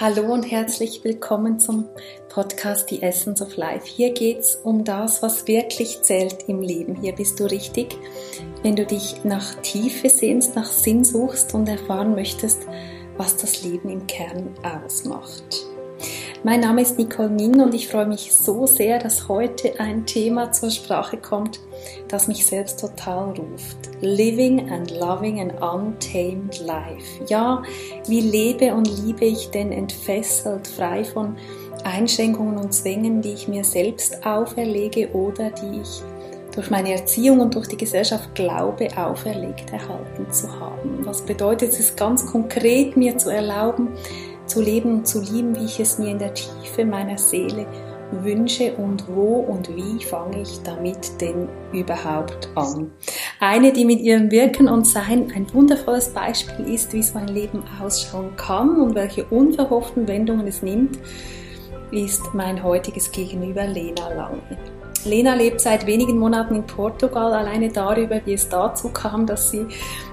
Hallo und herzlich willkommen zum Podcast The Essence of Life. Hier geht's um das, was wirklich zählt im Leben. Hier bist du richtig, wenn du dich nach Tiefe sehnst, nach Sinn suchst und erfahren möchtest, was das Leben im Kern ausmacht. Mein Name ist Nicole Nin und ich freue mich so sehr, dass heute ein Thema zur Sprache kommt, das mich selbst total ruft. Living and loving an untamed life. Ja, wie lebe und liebe ich denn entfesselt, frei von Einschränkungen und Zwängen, die ich mir selbst auferlege oder die ich durch meine Erziehung und durch die Gesellschaft glaube, auferlegt erhalten zu haben. Was bedeutet es ganz konkret, mir zu erlauben, zu leben und zu lieben, wie ich es mir in der Tiefe meiner Seele wünsche und wo und wie fange ich damit denn überhaupt an. Eine, die mit ihrem Wirken und Sein ein wundervolles Beispiel ist, wie so ein Leben ausschauen kann und welche unverhofften Wendungen es nimmt, ist mein heutiges Gegenüber Lena Lange. Lena lebt seit wenigen Monaten in Portugal, alleine darüber, wie es dazu kam, dass sie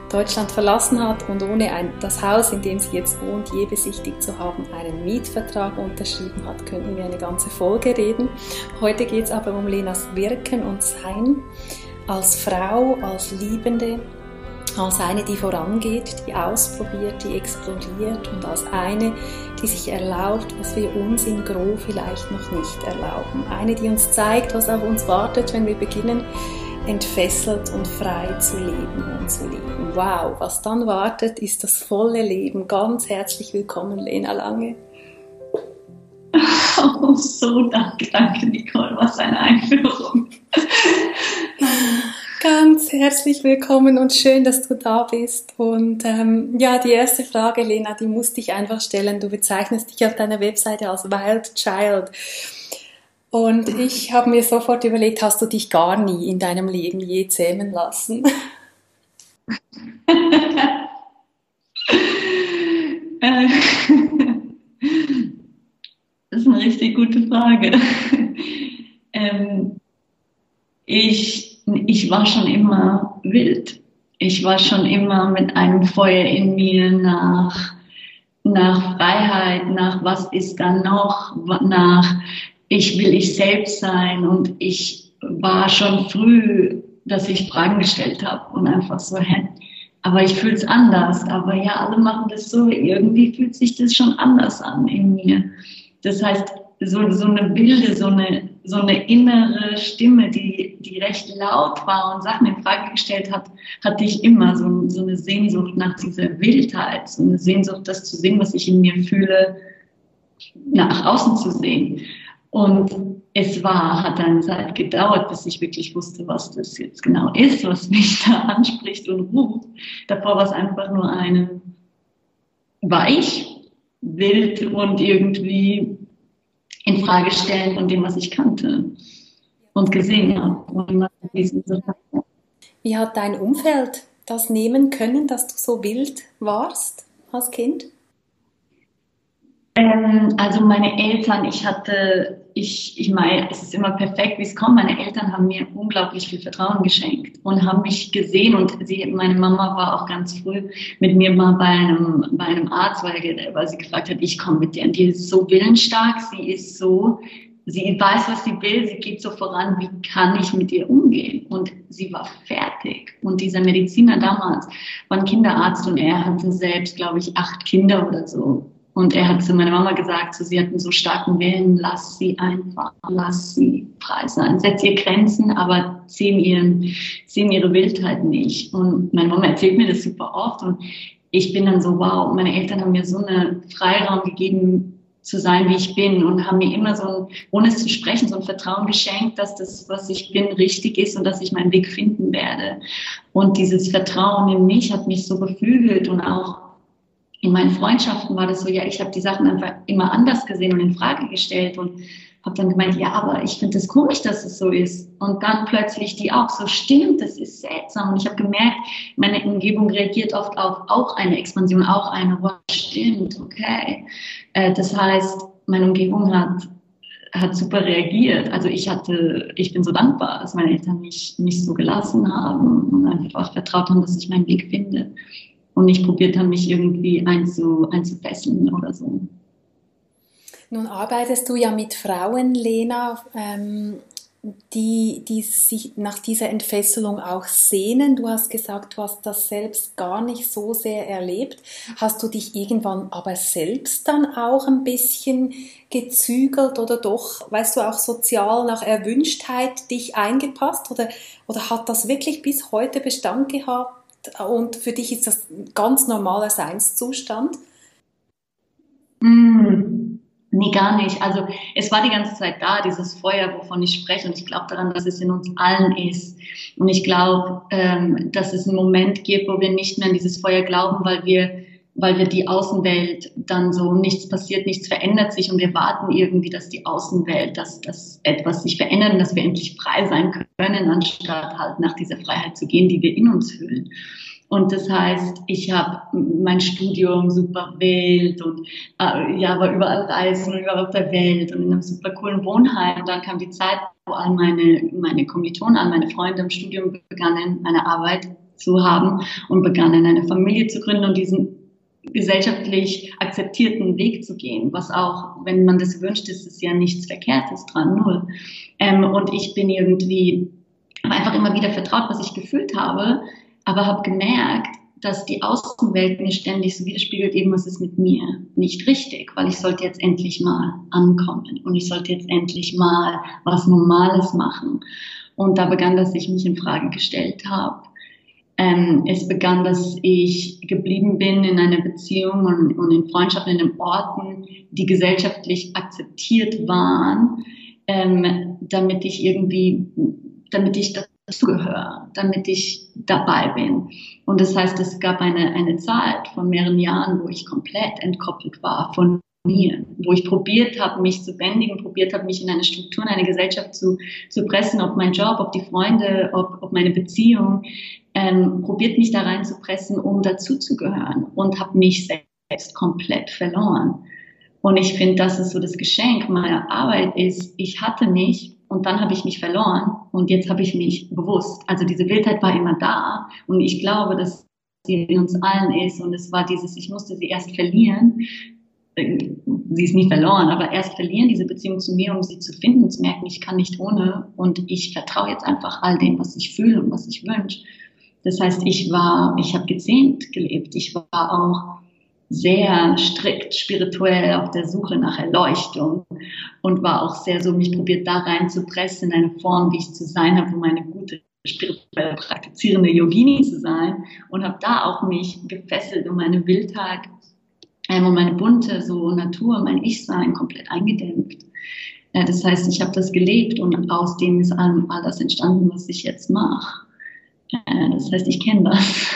Deutschland verlassen hat und ohne ein, das Haus, in dem sie jetzt wohnt, je besichtigt zu haben, einen Mietvertrag unterschrieben hat, könnten wir eine ganze Folge reden. Heute geht es aber um Lenas Wirken und Sein als Frau, als Liebende, als eine, die vorangeht, die ausprobiert, die explodiert und als eine, die sich erlaubt, was wir uns in Gro vielleicht noch nicht erlauben. Eine, die uns zeigt, was auf uns wartet, wenn wir beginnen, entfesselt und frei zu leben und zu lieben. Wow, was dann wartet, ist das volle Leben. Ganz herzlich willkommen, Lena Lange. Oh, so danke, danke Nicole, was eine Einführung. Ganz herzlich willkommen und schön, dass du da bist. Und ähm, ja, die erste Frage, Lena, die musste ich einfach stellen. Du bezeichnest dich auf deiner Webseite als Wild Child. Und ich habe mir sofort überlegt, hast du dich gar nie in deinem Leben je zähmen lassen? das ist eine richtig gute Frage. Ähm, ich, ich war schon immer wild. Ich war schon immer mit einem Feuer in mir nach, nach Freiheit, nach was ist da noch, nach ich will ich selbst sein und ich war schon früh, dass ich Fragen gestellt habe und einfach so, hä, aber ich fühle es anders. Aber ja, alle machen das so. Irgendwie fühlt sich das schon anders an in mir. Das heißt, so, so eine Bilde, so eine, so eine innere Stimme, die, die recht laut war und Sachen in Frage gestellt hat, hatte ich immer so, so eine Sehnsucht nach dieser Wildheit, so eine Sehnsucht, das zu sehen, was ich in mir fühle, nach außen zu sehen. Und es war, hat eine Zeit gedauert, bis ich wirklich wusste, was das jetzt genau ist, was mich da anspricht und ruft. Davor war es einfach nur eine weich, wild und irgendwie in Frage stellen von dem, was ich kannte und gesehen habe. Wie hat dein Umfeld das nehmen können, dass du so wild warst als Kind? Ähm, also meine Eltern, ich hatte, ich, ich meine, es ist immer perfekt, wie es kommt. Meine Eltern haben mir unglaublich viel Vertrauen geschenkt und haben mich gesehen und sie, meine Mama war auch ganz früh mit mir mal bei einem, bei einem Arzt, weil, weil sie gefragt hat, ich komme mit dir und die ist so willensstark, sie ist so, sie weiß, was sie will, sie geht so voran, wie kann ich mit ihr umgehen? Und sie war fertig. Und dieser Mediziner damals war ein Kinderarzt und er hatte selbst, glaube ich, acht Kinder oder so. Und er hat zu meiner Mama gesagt, so, sie hatten so starken Willen, lass sie einfach, lass sie frei sein, setz ihr Grenzen, aber ziehen, ihren, ziehen ihre Wildheit nicht. Und meine Mama erzählt mir das super oft und ich bin dann so, wow, meine Eltern haben mir so einen Freiraum gegeben, zu sein, wie ich bin und haben mir immer so, ohne es zu sprechen, so ein Vertrauen geschenkt, dass das, was ich bin, richtig ist und dass ich meinen Weg finden werde. Und dieses Vertrauen in mich hat mich so beflügelt und auch in meinen Freundschaften war das so, ja, ich habe die Sachen einfach immer anders gesehen und in Frage gestellt und habe dann gemeint, ja, aber ich finde es komisch, dass es so ist. Und dann plötzlich die auch so, stimmt, das ist seltsam. Und ich habe gemerkt, meine Umgebung reagiert oft auf auch eine Expansion, auch eine, wow, stimmt, okay. Äh, das heißt, meine Umgebung hat hat super reagiert. Also ich hatte, ich bin so dankbar, dass meine Eltern mich, mich so gelassen haben und einfach vertraut haben, dass ich meinen Weg finde und nicht probiert haben, mich irgendwie einzu, einzufesseln oder so. Nun arbeitest du ja mit Frauen, Lena. Ähm, die, die sich nach dieser Entfesselung auch sehnen. Du hast gesagt, du hast das selbst gar nicht so sehr erlebt. Hast du dich irgendwann aber selbst dann auch ein bisschen gezügelt oder doch, weißt du, auch sozial nach Erwünschtheit dich eingepasst oder, oder hat das wirklich bis heute Bestand gehabt und für dich ist das ein ganz normaler Seinszustand? Mm. Nee, gar nicht. Also es war die ganze Zeit da, dieses Feuer, wovon ich spreche. Und ich glaube daran, dass es in uns allen ist. Und ich glaube, ähm, dass es einen Moment gibt, wo wir nicht mehr an dieses Feuer glauben, weil wir, weil wir die Außenwelt dann so, nichts passiert, nichts verändert sich und wir warten irgendwie, dass die Außenwelt, dass, dass etwas sich verändert und dass wir endlich frei sein können, anstatt halt nach dieser Freiheit zu gehen, die wir in uns fühlen. Und das heißt, ich habe mein Studium super wild und äh, ja, war überall reisen und überall auf der Welt und in einem super coolen Wohnheim. Und dann kam die Zeit, wo all meine, meine Kommilitonen, all meine Freunde im Studium begannen, eine Arbeit zu haben und begannen, eine Familie zu gründen und diesen gesellschaftlich akzeptierten Weg zu gehen, was auch, wenn man das wünscht, ist es ja nichts Verkehrtes dran, null. Ähm, und ich bin irgendwie einfach immer wieder vertraut, was ich gefühlt habe, aber habe gemerkt, dass die Außenwelt mir ständig so widerspiegelt, irgendwas ist mit mir nicht richtig, weil ich sollte jetzt endlich mal ankommen und ich sollte jetzt endlich mal was Normales machen. Und da begann, dass ich mich in Frage gestellt habe. Ähm, es begann, dass ich geblieben bin in einer Beziehung und, und in Freundschaften in Orten, die gesellschaftlich akzeptiert waren, ähm, damit ich irgendwie, damit ich dazugehöre, damit ich dabei bin. Und das heißt, es gab eine, eine Zeit von mehreren Jahren, wo ich komplett entkoppelt war von mir, wo ich probiert habe, mich zu bändigen, probiert habe, mich in eine Struktur, in eine Gesellschaft zu, zu pressen, ob mein Job, ob die Freunde, ob, ob meine Beziehung, ähm, probiert mich da rein zu pressen, um dazuzugehören und habe mich selbst komplett verloren. Und ich finde, das ist so das Geschenk meiner Arbeit ist, ich hatte mich und dann habe ich mich verloren und jetzt habe ich mich bewusst. Also diese Wildheit war immer da und ich glaube, dass sie in uns allen ist und es war dieses, ich musste sie erst verlieren. Sie ist nie verloren, aber erst verlieren diese Beziehung zu mir, um sie zu finden, zu merken, ich kann nicht ohne und ich vertraue jetzt einfach all dem, was ich fühle und was ich wünsche. Das heißt, ich war, ich habe gezähmt gelebt. Ich war auch sehr strikt spirituell auf der Suche nach Erleuchtung und war auch sehr so, mich probiert da reinzupressen in eine Form, wie ich zu sein habe, um eine gute spirituell praktizierende Yogini zu sein und habe da auch mich gefesselt und meine Wildheit ähm, meine bunte so Natur, mein Ich-Sein komplett eingedämpft. Das heißt, ich habe das gelebt und aus dem ist all das entstanden, was ich jetzt mache. Äh, das heißt, ich kenne das.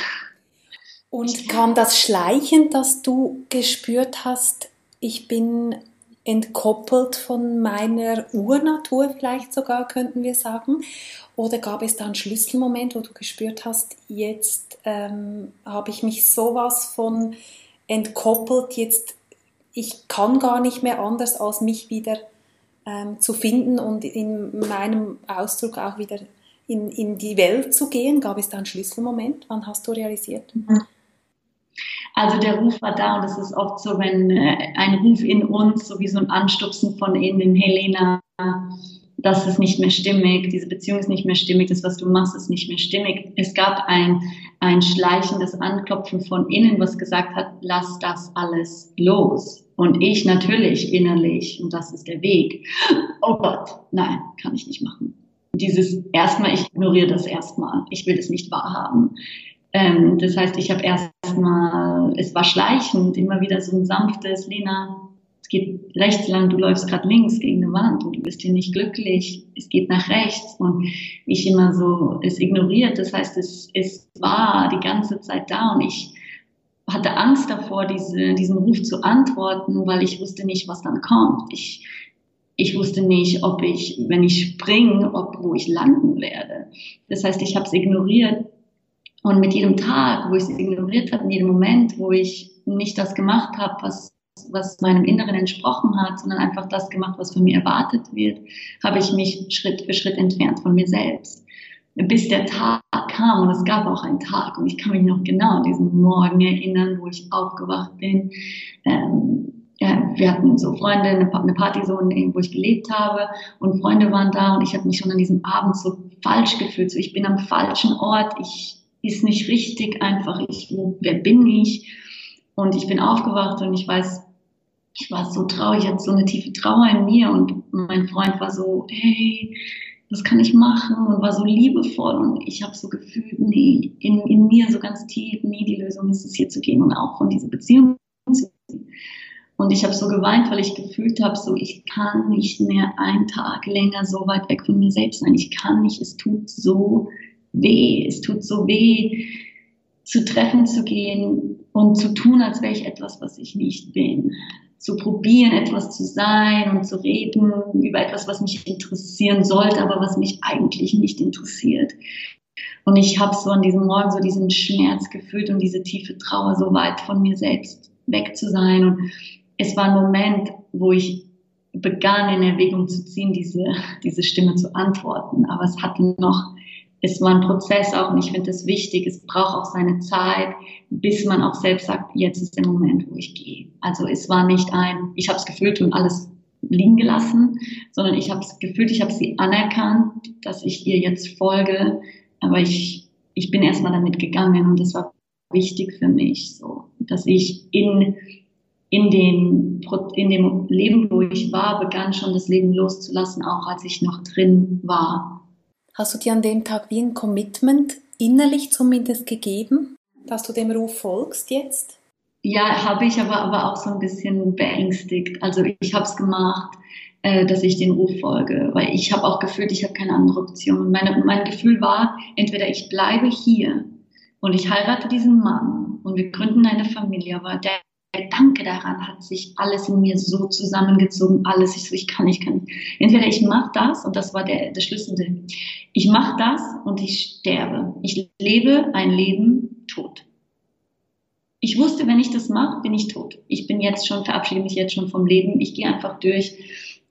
Und kam das schleichend, dass du gespürt hast, ich bin entkoppelt von meiner Urnatur, vielleicht sogar könnten wir sagen? Oder gab es da einen Schlüsselmoment, wo du gespürt hast, jetzt ähm, habe ich mich sowas von entkoppelt, jetzt ich kann gar nicht mehr anders, als mich wieder ähm, zu finden und in meinem Ausdruck auch wieder in, in die Welt zu gehen? Gab es da einen Schlüsselmoment? Wann hast du realisiert? Mhm. Also der Ruf war da und es ist oft so, wenn äh, ein Ruf in uns, so wie so ein Anstupsen von innen, Helena, das ist nicht mehr stimmig, diese Beziehung ist nicht mehr stimmig, das, was du machst, ist nicht mehr stimmig. Es gab ein, ein schleichendes Anklopfen von innen, was gesagt hat, lass das alles los. Und ich natürlich innerlich, und das ist der Weg, oh Gott, nein, kann ich nicht machen. Dieses erstmal, ich ignoriere das erstmal, ich will es nicht wahrhaben. Ähm, das heißt, ich habe erstmal, es war schleichend, immer wieder so ein sanftes, Lena, es geht rechts lang, du läufst gerade links gegen eine Wand und du bist hier nicht glücklich, es geht nach rechts und ich immer so es ignoriert. Das heißt, es, es war die ganze Zeit da und ich hatte Angst davor, diese, diesen Ruf zu antworten, weil ich wusste nicht, was dann kommt. Ich, ich wusste nicht, ob ich, wenn ich springe, ob wo ich landen werde. Das heißt, ich habe es ignoriert und mit jedem Tag, wo ich es ignoriert habe, in jedem Moment, wo ich nicht das gemacht habe, was, was meinem Inneren entsprochen hat, sondern einfach das gemacht, was von mir erwartet wird, habe ich mich Schritt für Schritt entfernt von mir selbst. Bis der Tag kam und es gab auch einen Tag und ich kann mich noch genau an diesen Morgen erinnern, wo ich aufgewacht bin. Ähm, ja, wir hatten so Freunde, eine Party so, wo ich gelebt habe und Freunde waren da und ich habe mich schon an diesem Abend so falsch gefühlt, so ich bin am falschen Ort, ich ist nicht richtig einfach, ich, wer bin ich? Und ich bin aufgewacht und ich weiß, ich war so traurig, ich hatte so eine tiefe Trauer in mir und mein Freund war so, hey, was kann ich machen? Und war so liebevoll und ich habe so gefühlt, nee, in, in mir so ganz tief, nee, die Lösung ist es hier zu gehen und auch von dieser Beziehung zu. Und ich habe so geweint, weil ich gefühlt habe, so ich kann nicht mehr einen Tag länger so weit weg von mir selbst sein. Ich kann nicht, es tut so weh, es tut so weh, zu Treffen zu gehen und zu tun, als wäre ich etwas, was ich nicht bin. Zu probieren, etwas zu sein und zu reden über etwas, was mich interessieren sollte, aber was mich eigentlich nicht interessiert. Und ich habe so an diesem Morgen so diesen Schmerz gefühlt und diese tiefe Trauer, so weit von mir selbst weg zu sein. Und es war ein Moment, wo ich begann in Erwägung zu ziehen, diese, diese Stimme zu antworten. Aber es hatte noch, es war ein Prozess auch und ich finde es wichtig, es braucht auch seine Zeit, bis man auch selbst sagt, jetzt ist der Moment, wo ich gehe. Also es war nicht ein, ich habe es gefühlt und alles liegen gelassen, sondern ich habe es gefühlt, ich habe sie anerkannt, dass ich ihr jetzt folge, aber ich, ich bin erstmal damit gegangen und das war wichtig für mich, so, dass ich in in, den, in dem Leben, wo ich war, begann schon das Leben loszulassen, auch als ich noch drin war. Hast du dir an dem Tag wie ein Commitment innerlich zumindest gegeben, dass du dem Ruf folgst jetzt? Ja, habe ich, aber, aber auch so ein bisschen beängstigt. Also ich habe es gemacht, äh, dass ich den Ruf folge, weil ich habe auch gefühlt, ich habe keine andere Option. Meine, mein Gefühl war, entweder ich bleibe hier und ich heirate diesen Mann und wir gründen eine Familie, aber der Gedanke daran hat sich alles in mir so zusammengezogen, alles, ich so, ich kann, ich kann. Entweder ich mache das, und das war der, der Schlüssel, ich mache das und ich sterbe. Ich lebe ein Leben tot. Ich wusste, wenn ich das mache, bin ich tot. Ich bin jetzt schon, verabschiede mich jetzt schon vom Leben. Ich gehe einfach durch,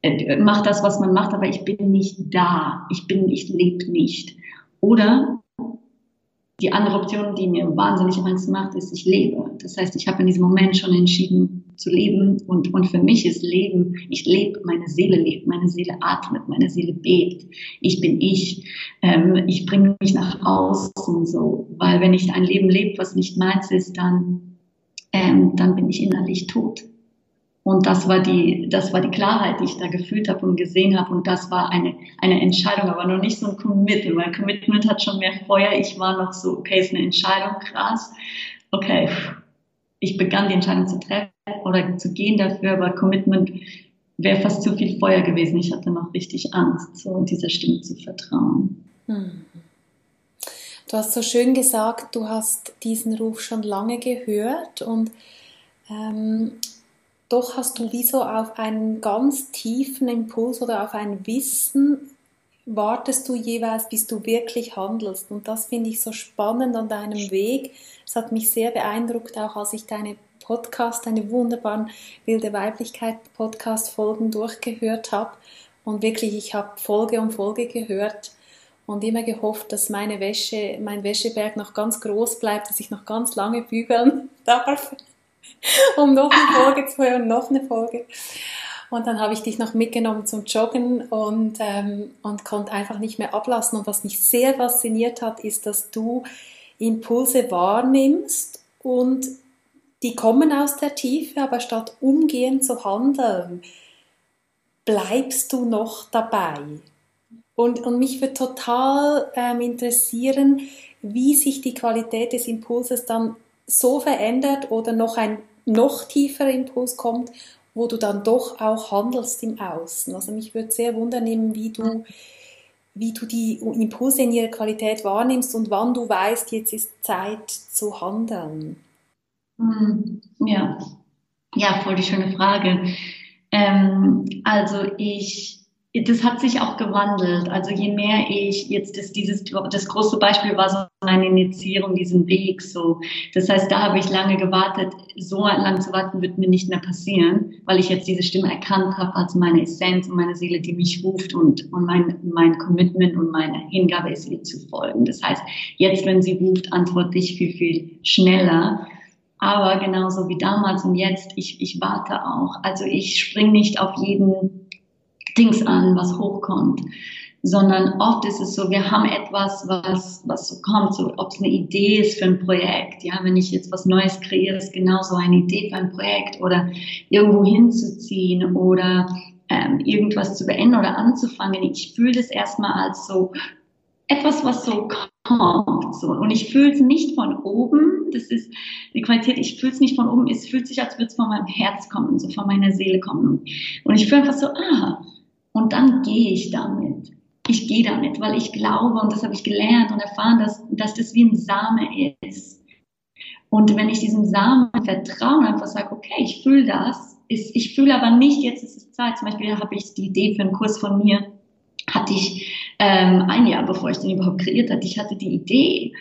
äh, mache das, was man macht, aber ich bin nicht da. Ich bin, ich lebe nicht. Oder die andere Option, die mir wahnsinnig Angst macht, ist, ich lebe. Das heißt, ich habe in diesem Moment schon entschieden zu leben und, und für mich ist Leben, ich lebe, meine Seele lebt, meine Seele atmet, meine Seele bebt. Ich bin ich. Ähm, ich bringe mich nach außen so, weil wenn ich ein Leben lebe, was nicht meins ist, dann, ähm, dann bin ich innerlich tot. Und das war die, das war die Klarheit, die ich da gefühlt habe und gesehen habe. Und das war eine, eine Entscheidung, aber noch nicht so ein Commitment. Mein Commitment hat schon mehr Feuer. Ich war noch so, okay, ist eine Entscheidung, krass. Okay, ich begann die Entscheidung zu treffen oder zu gehen dafür, aber Commitment wäre fast zu viel Feuer gewesen. Ich hatte noch richtig Angst, so dieser Stimme zu vertrauen. Hm. Du hast so schön gesagt, du hast diesen Ruf schon lange gehört und ähm, doch hast du wie so auf einen ganz tiefen Impuls oder auf ein Wissen wartest du jeweils, bis du wirklich handelst. Und das finde ich so spannend an deinem Weg. Es hat mich sehr beeindruckt, auch als ich deine Podcast, deine wunderbaren Wilde Weiblichkeit Podcast-Folgen durchgehört habe. Und wirklich, ich habe Folge um Folge gehört und immer gehofft, dass meine Wäsche, mein Wäscheberg noch ganz groß bleibt, dass ich noch ganz lange bügeln darf. um noch eine Folge zu hören, noch eine Folge. Und dann habe ich dich noch mitgenommen zum Joggen und, ähm, und konnte einfach nicht mehr ablassen. Und was mich sehr fasziniert hat, ist, dass du Impulse wahrnimmst und die kommen aus der Tiefe, aber statt umgehend zu handeln, bleibst du noch dabei. Und, und mich würde total ähm, interessieren, wie sich die Qualität des Impulses dann so verändert oder noch ein noch tieferer Impuls kommt, wo du dann doch auch handelst im Außen. Also mich würde sehr wundern wie du, wie du die Impulse in ihrer Qualität wahrnimmst und wann du weißt, jetzt ist Zeit zu handeln. Hm, ja, ja, voll die schöne Frage. Ähm, also ich das hat sich auch gewandelt. Also je mehr ich jetzt das, dieses, das große Beispiel war so eine Initiierung, diesen Weg so. Das heißt, da habe ich lange gewartet. So lange zu warten wird mir nicht mehr passieren, weil ich jetzt diese Stimme erkannt habe als meine Essenz und meine Seele, die mich ruft und, und mein, mein Commitment und meine Hingabe ist, ihr zu folgen. Das heißt, jetzt, wenn sie ruft, antworte ich viel, viel schneller Aber genauso wie damals und jetzt, ich, ich warte auch. Also ich spring nicht auf jeden Dings an, was hochkommt, sondern oft ist es so, wir haben etwas, was, was so kommt, so, ob es eine Idee ist für ein Projekt. Ja, wenn ich jetzt was Neues kreiere, ist genauso eine Idee für ein Projekt oder irgendwo hinzuziehen oder ähm, irgendwas zu beenden oder anzufangen. Ich fühle das erstmal als so etwas, was so kommt. So. Und ich fühle es nicht von oben. Das ist die Qualität. Ich fühle es nicht von oben. Es fühlt sich, als würde es von meinem Herz kommen, so von meiner Seele kommen. Und ich fühle einfach so, ah, und dann gehe ich damit. Ich gehe damit, weil ich glaube, und das habe ich gelernt und erfahren, dass, dass das wie ein Same ist. Und wenn ich diesem Samen vertraue einfach sage, okay, ich fühle das, ist, ich fühle aber nicht, jetzt ist es Zeit. Zum Beispiel habe ich die Idee für einen Kurs von mir, hatte ich ähm, ein Jahr, bevor ich den überhaupt kreiert hatte, ich hatte die Idee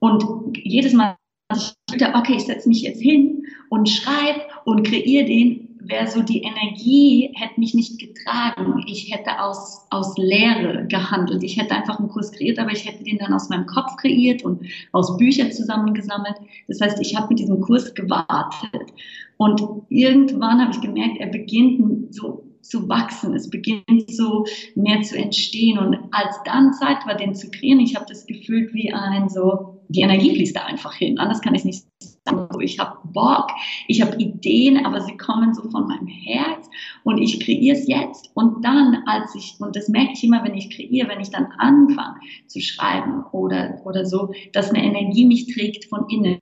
und jedes Mal, okay, ich setze mich jetzt hin und schreibe und kreiere den, wäre so die Energie, hätte mich nicht getragen. Ich hätte aus, aus Leere gehandelt. Ich hätte einfach einen Kurs kreiert, aber ich hätte den dann aus meinem Kopf kreiert und aus Büchern zusammengesammelt. Das heißt, ich habe mit diesem Kurs gewartet. Und irgendwann habe ich gemerkt, er beginnt so zu wachsen, es beginnt so mehr zu entstehen. Und als dann Zeit war, den zu kreieren, ich habe das gefühlt wie ein so, die Energie fließt da einfach hin. Anders kann ich nicht sagen. Ich habe Bock, ich habe Ideen, aber sie kommen so von meinem Herz und ich kreiere es jetzt. Und dann, als ich, und das merke ich immer, wenn ich kreiere, wenn ich dann anfange zu schreiben oder, oder so, dass eine Energie mich trägt von innen,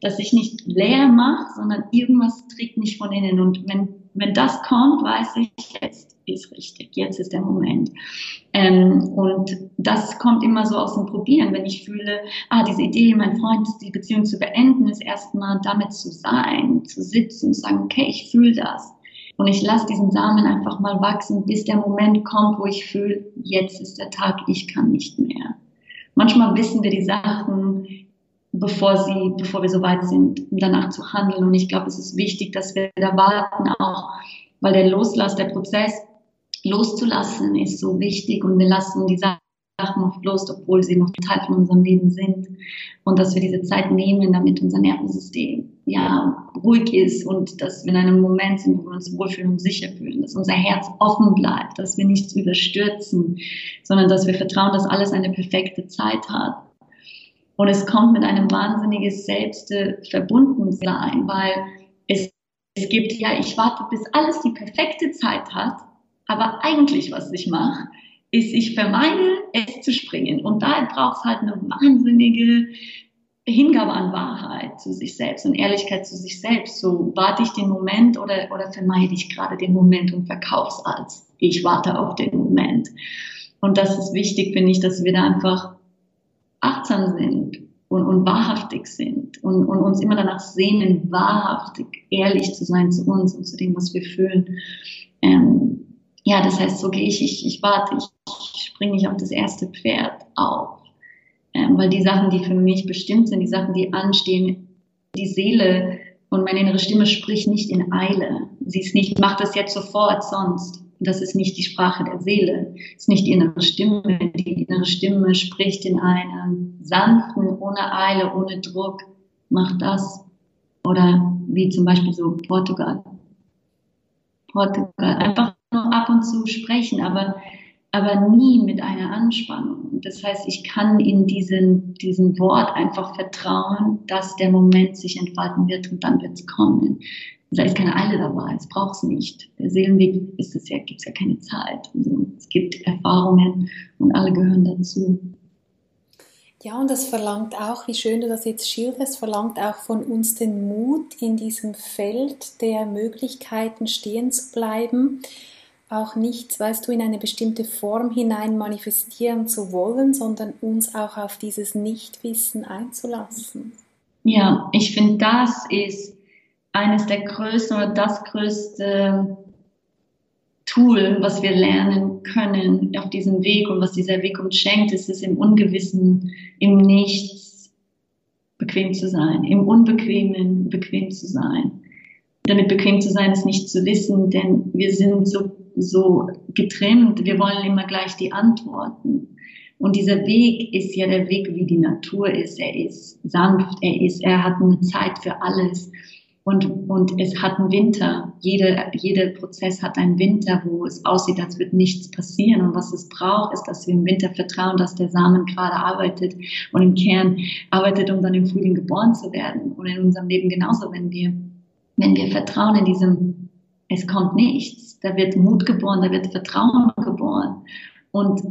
dass ich nicht leer mache, sondern irgendwas trägt mich von innen. Und wenn wenn das kommt, weiß ich, jetzt ist richtig, jetzt ist der Moment. Ähm, und das kommt immer so aus dem Probieren, wenn ich fühle, ah, diese Idee, mein Freund, die Beziehung zu beenden, ist erstmal damit zu sein, zu sitzen und sagen, okay, ich fühle das. Und ich lasse diesen Samen einfach mal wachsen, bis der Moment kommt, wo ich fühle, jetzt ist der Tag, ich kann nicht mehr. Manchmal wissen wir die Sachen bevor sie, bevor wir so weit sind, um danach zu handeln. Und ich glaube, es ist wichtig, dass wir da warten auch, weil der Loslass, der Prozess loszulassen ist so wichtig und wir lassen die Sachen oft los, obwohl sie noch Teil von unserem Leben sind. Und dass wir diese Zeit nehmen, damit unser Nervensystem ja ruhig ist und dass wir in einem Moment sind, wo wir uns wohlfühlen und sicher fühlen, dass unser Herz offen bleibt, dass wir nichts überstürzen, sondern dass wir vertrauen, dass alles eine perfekte Zeit hat und es kommt mit einem wahnsinniges Selbstverbundensein, weil es, es gibt, ja, ich warte, bis alles die perfekte Zeit hat, aber eigentlich, was ich mache, ist, ich vermeide, es zu springen. Und da braucht es halt eine wahnsinnige Hingabe an Wahrheit zu sich selbst und Ehrlichkeit zu sich selbst. So warte ich den Moment oder, oder vermeide ich gerade den Moment und verkaufe es als ich warte auf den Moment. Und das ist wichtig, finde ich, dass wir da einfach achtsam sind und, und wahrhaftig sind und, und uns immer danach sehnen, wahrhaftig ehrlich zu sein zu uns und zu dem, was wir fühlen. Ähm, ja, das heißt, so gehe ich, ich, ich warte, ich, ich springe nicht auf das erste Pferd auf. Ähm, weil die Sachen, die für mich bestimmt sind, die Sachen, die anstehen, die Seele und meine innere Stimme spricht nicht in Eile. Sie ist nicht, mach das jetzt sofort, sonst das ist nicht die Sprache der Seele, ist nicht die innere Stimme. Die innere Stimme spricht in einem sanften, ohne Eile, ohne Druck, mach das. Oder wie zum Beispiel so Portugal. Portugal, einfach nur ab und zu sprechen, aber, aber nie mit einer Anspannung. Das heißt, ich kann in diesen, diesen Wort einfach vertrauen, dass der Moment sich entfalten wird und dann wird es kommen. Da ist keine Eile dabei, es braucht es nicht. Der Seelenweg ist es ja, gibt es ja keine Zeit. Also es gibt Erfahrungen und alle gehören dazu. Ja, und das verlangt auch, wie schön du das jetzt schilderst, verlangt auch von uns den Mut, in diesem Feld der Möglichkeiten stehen zu bleiben, auch nichts, weißt du, in eine bestimmte Form hinein manifestieren zu wollen, sondern uns auch auf dieses Nichtwissen einzulassen. Ja, ich finde, das ist eines der größten oder das größte Tool, was wir lernen können auf diesem Weg und was dieser Weg uns schenkt, ist es im Ungewissen, im Nichts bequem zu sein, im Unbequemen bequem zu sein. Damit bequem zu sein ist nicht zu wissen, denn wir sind so, so getrimmt, wir wollen immer gleich die Antworten. Und dieser Weg ist ja der Weg, wie die Natur ist. Er ist sanft, er ist, er hat eine Zeit für alles. Und, und es hat einen Winter. Jede, jeder Prozess hat einen Winter, wo es aussieht, als würde nichts passieren. Und was es braucht, ist, dass wir im Winter vertrauen, dass der Samen gerade arbeitet und im Kern arbeitet, um dann im Frühling geboren zu werden. Und in unserem Leben genauso, wenn wir, wenn wir vertrauen in diesem, es kommt nichts. Da wird Mut geboren, da wird Vertrauen geboren. Und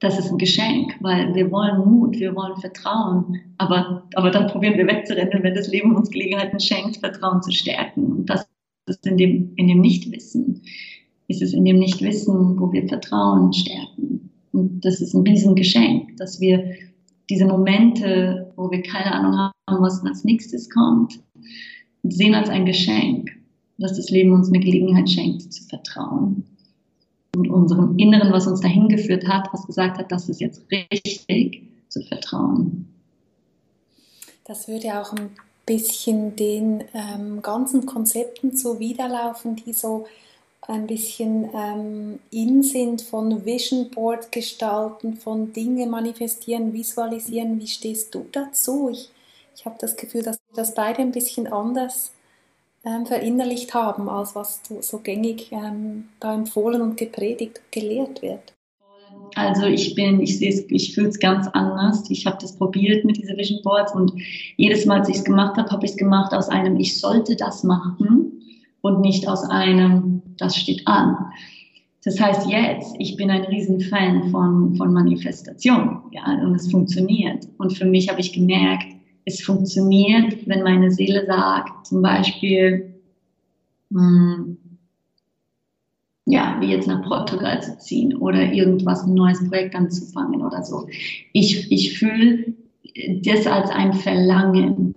das ist ein Geschenk, weil wir wollen Mut, wir wollen Vertrauen, aber, aber dann probieren wir wegzurennen, wenn das Leben uns Gelegenheiten schenkt, Vertrauen zu stärken. Und das ist in dem, in dem Nichtwissen. Ist es in dem Nichtwissen, wo wir Vertrauen stärken. Und das ist ein Riesengeschenk, dass wir diese Momente, wo wir keine Ahnung haben, was als nächstes kommt, sehen als ein Geschenk, dass das Leben uns eine Gelegenheit schenkt, zu vertrauen und unserem Inneren, was uns dahin geführt hat, was gesagt hat, das ist jetzt richtig, zu vertrauen. Das würde auch ein bisschen den ähm, ganzen Konzepten zuwiderlaufen, die so ein bisschen ähm, in sind von Vision Board gestalten, von Dinge manifestieren, visualisieren. Wie stehst du dazu? Ich, ich habe das Gefühl, dass das beide ein bisschen anders ähm, verinnerlicht haben, als was so gängig ähm, da empfohlen und gepredigt und gelehrt wird. Also ich bin, ich sehe es, ich fühle es ganz anders. Ich habe das probiert mit diesen Vision Boards und jedes Mal, als ich es gemacht habe, habe ich es gemacht aus einem, ich sollte das machen und nicht aus einem, das steht an. Das heißt jetzt, ich bin ein Riesenfan von, von Manifestation, ja, und es funktioniert. Und für mich habe ich gemerkt, es funktioniert, wenn meine Seele sagt, zum Beispiel, mh, hm, ja, wie jetzt nach Portugal zu ziehen oder irgendwas, ein neues Projekt anzufangen oder so. Ich, ich fühle das als ein Verlangen.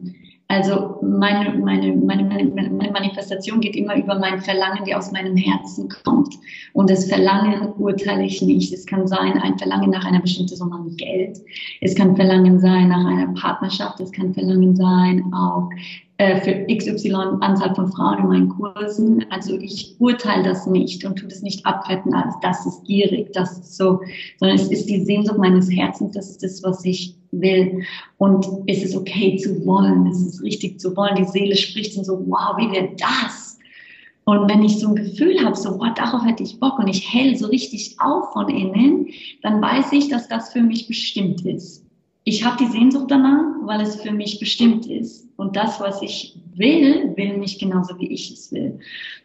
Also meine, meine, meine, meine Manifestation geht immer über mein Verlangen, die aus meinem Herzen kommt. Und das Verlangen urteile ich nicht. Es kann sein ein Verlangen nach einer bestimmten Summe an Geld. Es kann Verlangen sein nach einer Partnerschaft. Es kann Verlangen sein auch äh, für XY Anzahl von Frauen in meinen Kursen. Also ich urteile das nicht und tue das nicht abwerten als das ist gierig, das ist so, sondern es ist die Sehnsucht meines Herzens, das ist das, was ich will. Und es ist okay zu wollen, es ist richtig zu wollen. Die Seele spricht und so, wow, wie wird das? Und wenn ich so ein Gefühl habe, so, wow, darauf hätte ich Bock und ich hell so richtig auf von innen, dann weiß ich, dass das für mich bestimmt ist ich habe die Sehnsucht danach, weil es für mich bestimmt ist. Und das, was ich will, will mich genauso wie ich es will.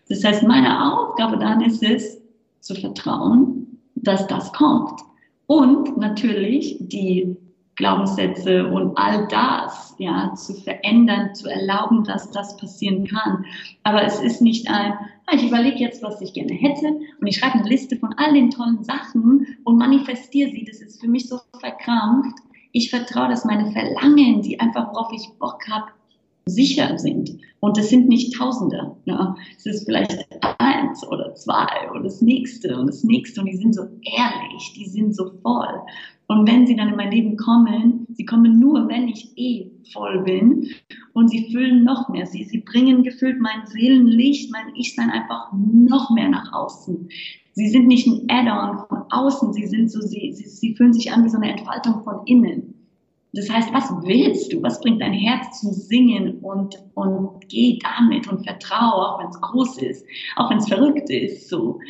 Das heißt, meine Aufgabe dann ist es, zu vertrauen, dass das kommt. Und natürlich die Glaubenssätze und all das, ja, zu verändern, zu erlauben, dass das passieren kann. Aber es ist nicht ein, ah, ich überlege jetzt, was ich gerne hätte und ich schreibe eine Liste von all den tollen Sachen und manifestiere sie. Das ist für mich so verkrampft ich vertraue, dass meine Verlangen, die einfach, worauf ich Bock habe, sicher sind. Und es sind nicht Tausende. Ja. Es ist vielleicht eins oder zwei und das nächste und das nächste. Und die sind so ehrlich, die sind so voll. Und wenn sie dann in mein Leben kommen, sie kommen nur, wenn ich eh voll bin. Und sie füllen noch mehr. Sie, sie bringen gefühlt mein Seelenlicht, mein Ich-Sein einfach noch mehr nach außen. Sie sind nicht ein Add-on von außen, sie sind so, sie, sie, sie fühlen sich an wie so eine Entfaltung von innen. Das heißt, was willst du? Was bringt dein Herz zum Singen? Und, und geh damit und vertraue, auch wenn es groß ist, auch wenn es verrückt ist, so.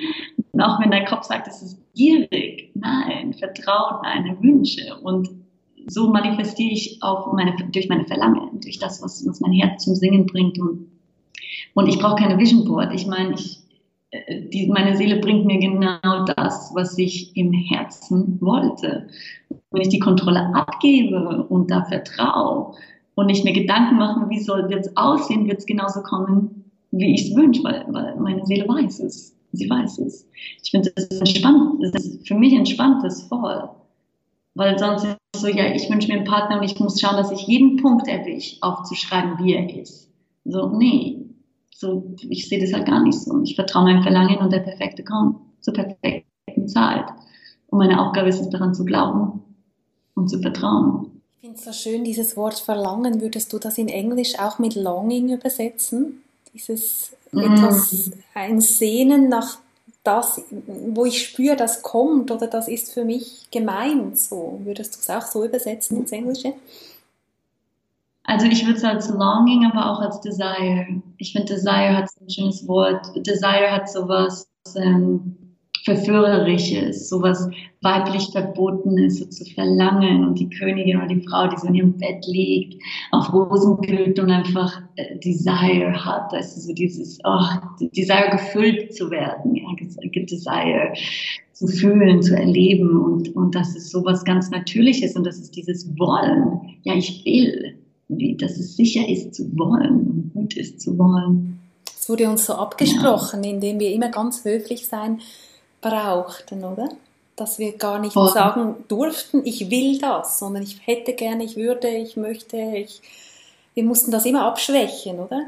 Und auch wenn dein Kopf sagt, es ist gierig. Nein, vertraue deine Wünsche. Und so manifestiere ich auch meine, durch meine Verlangen, durch das, was, was mein Herz zum Singen bringt. Und, und ich brauche keine Vision Board. Ich meine, ich, die, meine Seele bringt mir genau das, was ich im Herzen wollte. Wenn ich die Kontrolle abgebe und da vertraue und nicht mehr Gedanken mache, wie soll es aussehen, wird es genauso kommen, wie ich es wünsche, weil, weil meine Seele weiß es. Sie weiß es. Ich finde, das ist entspannt. Das ist für mich entspanntes voll. Weil sonst ist es so, ja, ich wünsche mir einen Partner und ich muss schauen, dass ich jeden Punkt erwische, aufzuschreiben, wie er ist. So, nee, so, ich sehe das halt gar nicht so. Ich vertraue meinem Verlangen und der Perfekte kommt zur perfekten Zeit. Und meine Aufgabe ist es, daran zu glauben und zu vertrauen. Ich finde es so schön, dieses Wort Verlangen. Würdest du das in Englisch auch mit Longing übersetzen? Dieses mm. etwas, ein Sehnen nach das, wo ich spüre, das kommt oder das ist für mich gemeint. So würdest du es auch so übersetzen ins Englische? Also ich würde es als Longing, aber auch als Desire. Ich finde Desire hat so ein schönes Wort. Desire hat sowas ähm, Verführerisches, sowas weiblich Verbotenes, so zu verlangen und die Königin oder die Frau, die so in ihrem Bett liegt, auf Rosen blüht und einfach äh, Desire hat, also so dieses, oh, Desire gefüllt zu werden, ja, Desire zu fühlen, zu erleben und, und das ist sowas ganz Natürliches und das ist dieses Wollen. Ja, ich will, wie, dass es sicher ist zu wollen und gut ist zu wollen. Es wurde uns so abgesprochen, ja. indem wir immer ganz höflich sein brauchten, oder? Dass wir gar nicht Voll. sagen durften, ich will das, sondern ich hätte gerne, ich würde, ich möchte, ich. Wir mussten das immer abschwächen, oder?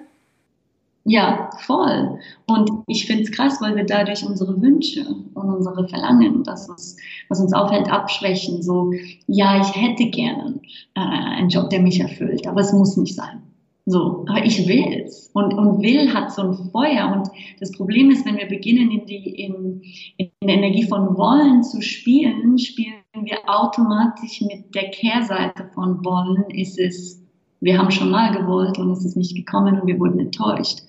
Ja, voll. Und ich finde es krass, weil wir dadurch unsere Wünsche und unsere Verlangen, das, was, was uns aufhält, abschwächen. So, ja, ich hätte gerne äh, einen Job, der mich erfüllt, aber es muss nicht sein. So, aber ich will's. Und, und will hat so ein Feuer. Und das Problem ist, wenn wir beginnen, in, die, in, in der Energie von Wollen zu spielen, spielen wir automatisch mit der Kehrseite von Wollen. Ist es, wir haben schon mal gewollt und es ist nicht gekommen und wir wurden enttäuscht.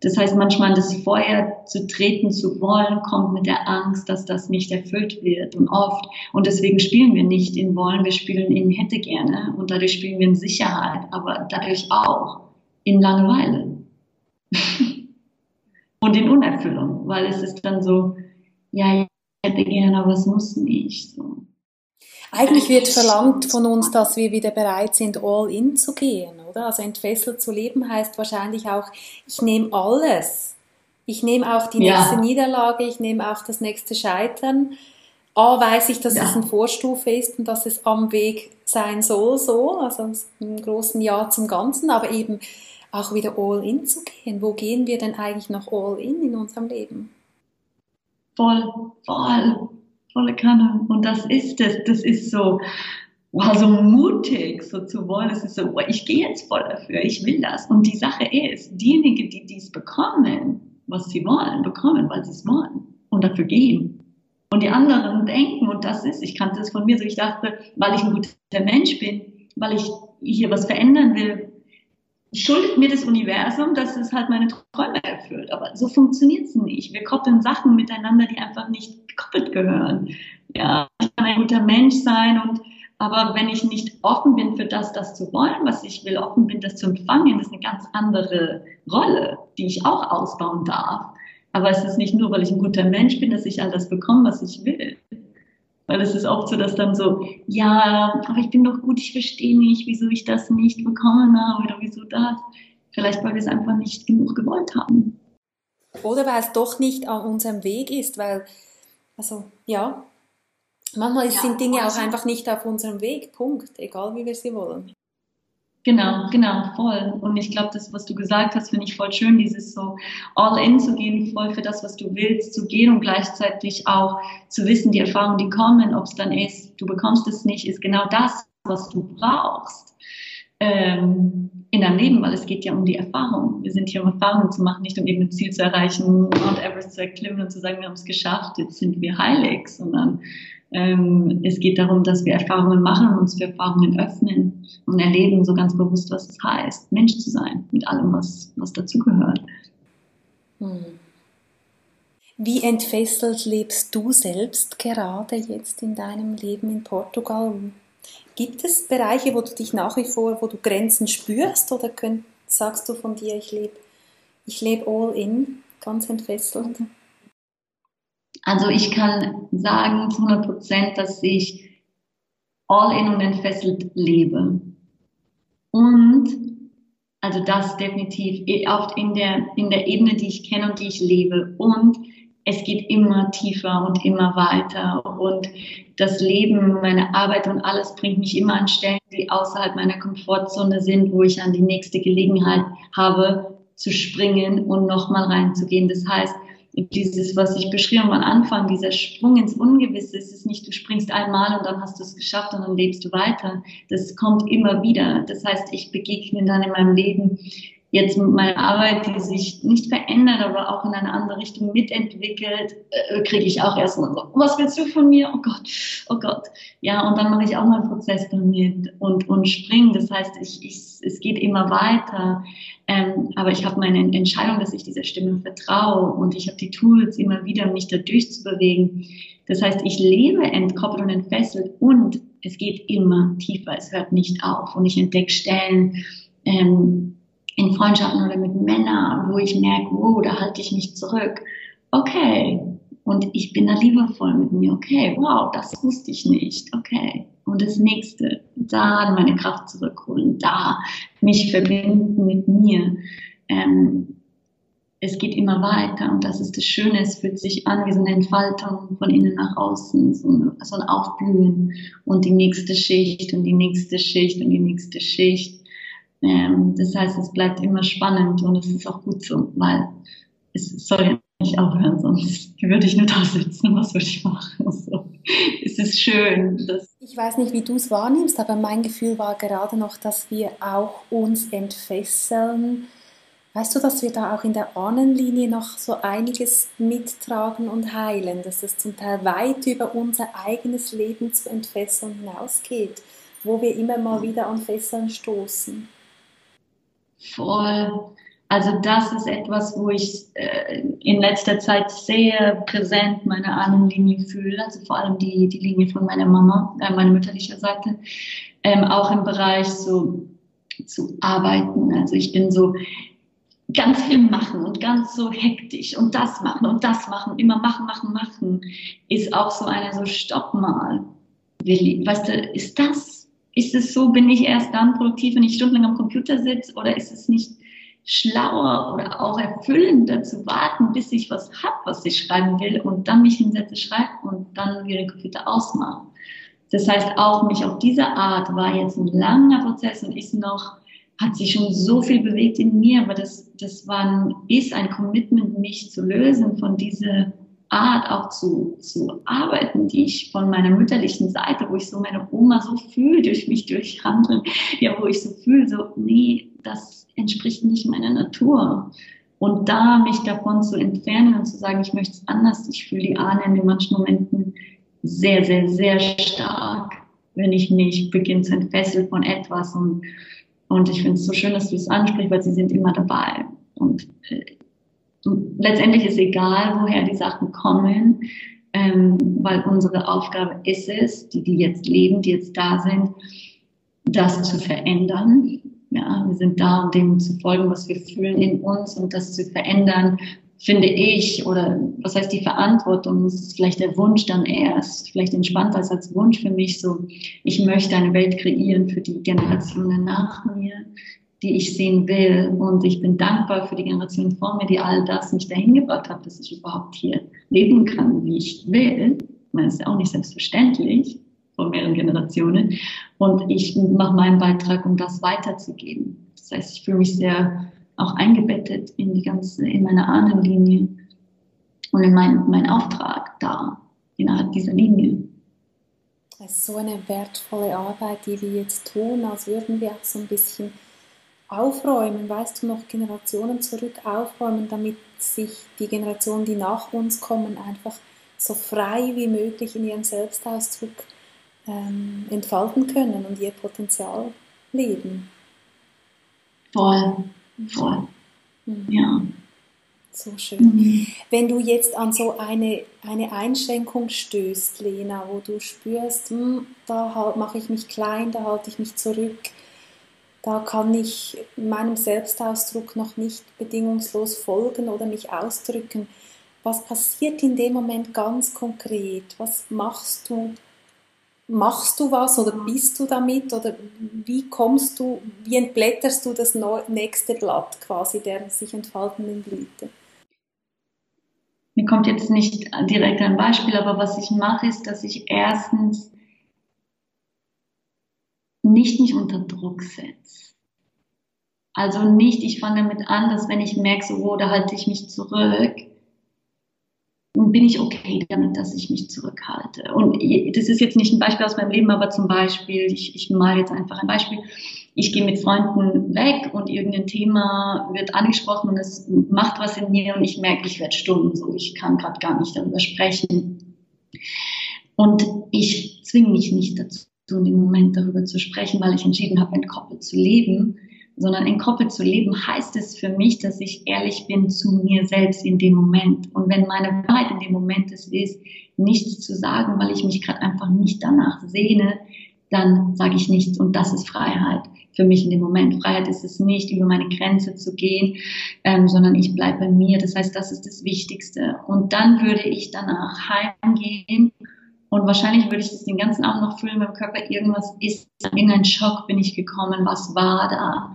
Das heißt, manchmal das Feuer zu treten zu wollen, kommt mit der Angst, dass das nicht erfüllt wird und oft. Und deswegen spielen wir nicht in wollen, wir spielen in hätte gerne und dadurch spielen wir in Sicherheit, aber dadurch auch in Langeweile. und in Unerfüllung, weil es ist dann so, ja, ich hätte gerne, aber es muss nicht. So. Eigentlich wird verlangt von uns, dass wir wieder bereit sind, all in zu gehen, oder? Also entfesselt zu leben heißt wahrscheinlich auch, ich nehme alles. Ich nehme auch die nächste ja. Niederlage, ich nehme auch das nächste Scheitern. A, weiß ich, dass ja. es eine Vorstufe ist und dass es am Weg sein soll, so, also ein großen Ja zum Ganzen, aber eben auch wieder all in zu gehen. Wo gehen wir denn eigentlich noch all in in unserem Leben? Voll, voll volle Kanne. Und das ist es. Das ist so, wow, so mutig, so zu wollen. Es ist so, wow, ich gehe jetzt voll dafür, ich will das. Und die Sache ist, diejenigen, die dies bekommen, was sie wollen, bekommen, weil sie es wollen und dafür gehen. Und die anderen denken, und das ist, ich kannte es von mir so, ich dachte, weil ich ein guter Mensch bin, weil ich hier was verändern will, schuldet mir das Universum, dass es halt meine Träume erfüllt. Aber so funktioniert es nicht. Wir koppeln Sachen miteinander, die einfach nicht gekoppelt gehören. Ja, ich kann ein guter Mensch sein und aber wenn ich nicht offen bin für das, das zu wollen, was ich will, offen bin, das zu empfangen, das ist eine ganz andere Rolle, die ich auch ausbauen darf. Aber es ist nicht nur, weil ich ein guter Mensch bin, dass ich all das bekomme, was ich will. Weil es ist oft so, dass dann so, ja, aber ich bin doch gut, ich verstehe nicht, wieso ich das nicht bekommen habe oder wieso das. Vielleicht, weil wir es einfach nicht genug gewollt haben. Oder weil es doch nicht an unserem Weg ist, weil, also, ja, manchmal ja, sind Dinge auch einfach nicht auf unserem Weg, Punkt, egal wie wir sie wollen. Genau, genau, voll. Und ich glaube, das, was du gesagt hast, finde ich voll schön, dieses so all in zu gehen, voll für das, was du willst, zu gehen und gleichzeitig auch zu wissen, die Erfahrungen, die kommen, ob es dann ist, du bekommst es nicht, ist genau das, was du brauchst ähm, in deinem Leben, weil es geht ja um die Erfahrung. Wir sind hier, um Erfahrungen zu machen, nicht um irgendein Ziel zu erreichen, Mount Everest zu erklimmen und zu sagen, wir haben es geschafft, jetzt sind wir heilig, sondern ähm, es geht darum, dass wir Erfahrungen machen und uns für Erfahrungen öffnen und erleben so ganz bewusst, was es heißt, Mensch zu sein, mit allem, was, was dazugehört. Hm. Wie entfesselt lebst du selbst gerade jetzt in deinem Leben in Portugal? Gibt es Bereiche, wo du dich nach wie vor, wo du Grenzen spürst oder könnt, sagst du von dir, ich lebe ich lebe all in, ganz entfesselt? Also ich kann sagen zu 100 Prozent, dass ich all in und entfesselt lebe. Und, also das definitiv, oft in der, in der Ebene, die ich kenne und die ich lebe. Und es geht immer tiefer und immer weiter. Und das Leben, meine Arbeit und alles bringt mich immer an Stellen, die außerhalb meiner Komfortzone sind, wo ich an die nächste Gelegenheit habe, zu springen und nochmal reinzugehen. Das heißt, dieses, was ich beschrieben am Anfang, dieser Sprung ins Ungewisse, es ist nicht, du springst einmal und dann hast du es geschafft und dann lebst du weiter. Das kommt immer wieder. Das heißt, ich begegne dann in meinem Leben jetzt mit meiner Arbeit, die sich nicht verändert, aber auch in eine andere Richtung mitentwickelt, äh, kriege ich auch erstmal so, was willst du von mir? Oh Gott, oh Gott. Ja, und dann mache ich auch mal Prozess damit und, und springe. Das heißt, ich, ich, es geht immer weiter. Ähm, aber ich habe meine Entscheidung, dass ich dieser Stimme vertraue und ich habe die Tools immer wieder, mich da durchzubewegen. Das heißt, ich lebe entkoppelt und entfesselt und es geht immer tiefer, es hört nicht auf und ich entdecke Stellen, ähm, in Freundschaften oder mit Männern, wo ich merke, wow, da halte ich mich zurück. Okay. Und ich bin da liebevoll mit mir. Okay, wow, das wusste ich nicht. Okay. Und das nächste, da meine Kraft zurückholen, da mich verbinden mit mir. Ähm, es geht immer weiter und das ist das Schöne, es fühlt sich an wie so eine Entfaltung von innen nach außen, so, ein, so ein Aufblühen und die nächste Schicht und die nächste Schicht und die nächste Schicht. Ähm, das heißt, es bleibt immer spannend und es ist auch gut so, weil es soll ja nicht aufhören, sonst würde ich nur da sitzen, was würde ich machen? Also, es ist schön. Ich weiß nicht, wie du es wahrnimmst, aber mein Gefühl war gerade noch, dass wir auch uns entfesseln. Weißt du, dass wir da auch in der Ahnenlinie noch so einiges mittragen und heilen, dass es zum Teil weit über unser eigenes Leben zu entfesseln hinausgeht, wo wir immer mal wieder an Fesseln stoßen? Voll. Also das ist etwas, wo ich äh, in letzter Zeit sehr präsent meine Ahnenlinie fühle, also vor allem die, die Linie von meiner Mama, äh, meiner mütterlichen Seite, ähm, auch im Bereich so zu arbeiten. Also ich bin so ganz viel machen und ganz so hektisch und das machen und das machen, immer machen, machen, machen, ist auch so eine so Stopp mal. Weißt du, ist das ist es so, bin ich erst dann produktiv, wenn ich stundenlang am Computer sitze oder ist es nicht schlauer oder auch erfüllender zu warten, bis ich was habe, was ich schreiben will und dann mich hinsetze, schreibe und dann wieder den Computer ausmache. Das heißt, auch mich auf diese Art war jetzt ein langer Prozess und ist noch, hat sich schon so viel bewegt in mir, aber das, das war ein, ist ein Commitment, mich zu lösen von dieser Art auch zu, zu arbeiten, die ich von meiner mütterlichen Seite, wo ich so meine Oma so fühle, durch mich durchhandeln, ja, wo ich so fühle, so, nee, das entspricht nicht meiner Natur. Und da mich davon zu entfernen und zu sagen, ich möchte es anders, ich fühle die Ahnen in manchen Momenten sehr, sehr, sehr stark, wenn ich mich beginne zu entfesseln von etwas. Und, und ich finde es so schön, dass du es ansprichst, weil sie sind immer dabei. Und äh, letztendlich ist egal, woher die Sachen kommen, ähm, weil unsere Aufgabe ist es, die, die jetzt leben, die jetzt da sind, das zu verändern. Ja, wir sind da, um dem zu folgen, was wir fühlen in uns und das zu verändern, finde ich, oder was heißt die Verantwortung, das ist vielleicht der Wunsch dann erst, vielleicht entspannter als als Wunsch für mich so, ich möchte eine Welt kreieren für die Generationen nach mir, die ich sehen will. Und ich bin dankbar für die Generation vor mir, die all das nicht dahin gebracht hat, dass ich überhaupt hier leben kann, wie ich will. Das ist ja auch nicht selbstverständlich von mehreren Generationen. Und ich mache meinen Beitrag, um das weiterzugeben. Das heißt, ich fühle mich sehr auch eingebettet in die ganze, in meine Ahnenlinie und in meinen mein Auftrag da, innerhalb dieser Linie. Das ist so eine wertvolle Arbeit, die wir jetzt tun, als würden wir auch so ein bisschen aufräumen, weißt du, noch Generationen zurück aufräumen, damit sich die Generationen, die nach uns kommen, einfach so frei wie möglich in ihrem Selbstausdruck ähm, entfalten können und ihr Potenzial leben. Voll, voll. Mhm. Ja. So schön. Mhm. Wenn du jetzt an so eine, eine Einschränkung stößt, Lena, wo du spürst, hm, da halt, mache ich mich klein, da halte ich mich zurück, da kann ich meinem Selbstausdruck noch nicht bedingungslos folgen oder mich ausdrücken. Was passiert in dem Moment ganz konkret? Was machst du? Machst du was oder bist du damit oder wie kommst du, wie entblätterst du das nächste Blatt quasi der sich entfaltenden Blüte? Mir kommt jetzt nicht direkt ein Beispiel, aber was ich mache, ist, dass ich erstens nicht mich unter Druck setze. Also nicht, ich fange damit an, dass wenn ich merke, so, oh, da halte ich mich zurück, bin ich okay damit, dass ich mich zurückhalte. Und das ist jetzt nicht ein Beispiel aus meinem Leben, aber zum Beispiel, ich, ich mal jetzt einfach ein Beispiel. Ich gehe mit Freunden weg und irgendein Thema wird angesprochen und es macht was in mir und ich merke, ich werde stumm, so ich kann gerade gar nicht darüber sprechen. Und ich zwinge mich nicht dazu, in dem Moment darüber zu sprechen, weil ich entschieden habe, entkoppelt zu leben, sondern entkoppelt zu leben heißt es für mich, dass ich ehrlich bin zu mir selbst in dem Moment. Und wenn meine Wahrheit in dem Moment es ist, nichts zu sagen, weil ich mich gerade einfach nicht danach sehne, dann sage ich nichts und das ist Freiheit für mich in dem Moment. Freiheit ist es nicht, über meine Grenze zu gehen, ähm, sondern ich bleibe bei mir. Das heißt, das ist das Wichtigste. Und dann würde ich danach heimgehen und wahrscheinlich würde ich das den ganzen Abend noch fühlen, im Körper irgendwas ist, in einen Schock bin ich gekommen, was war da?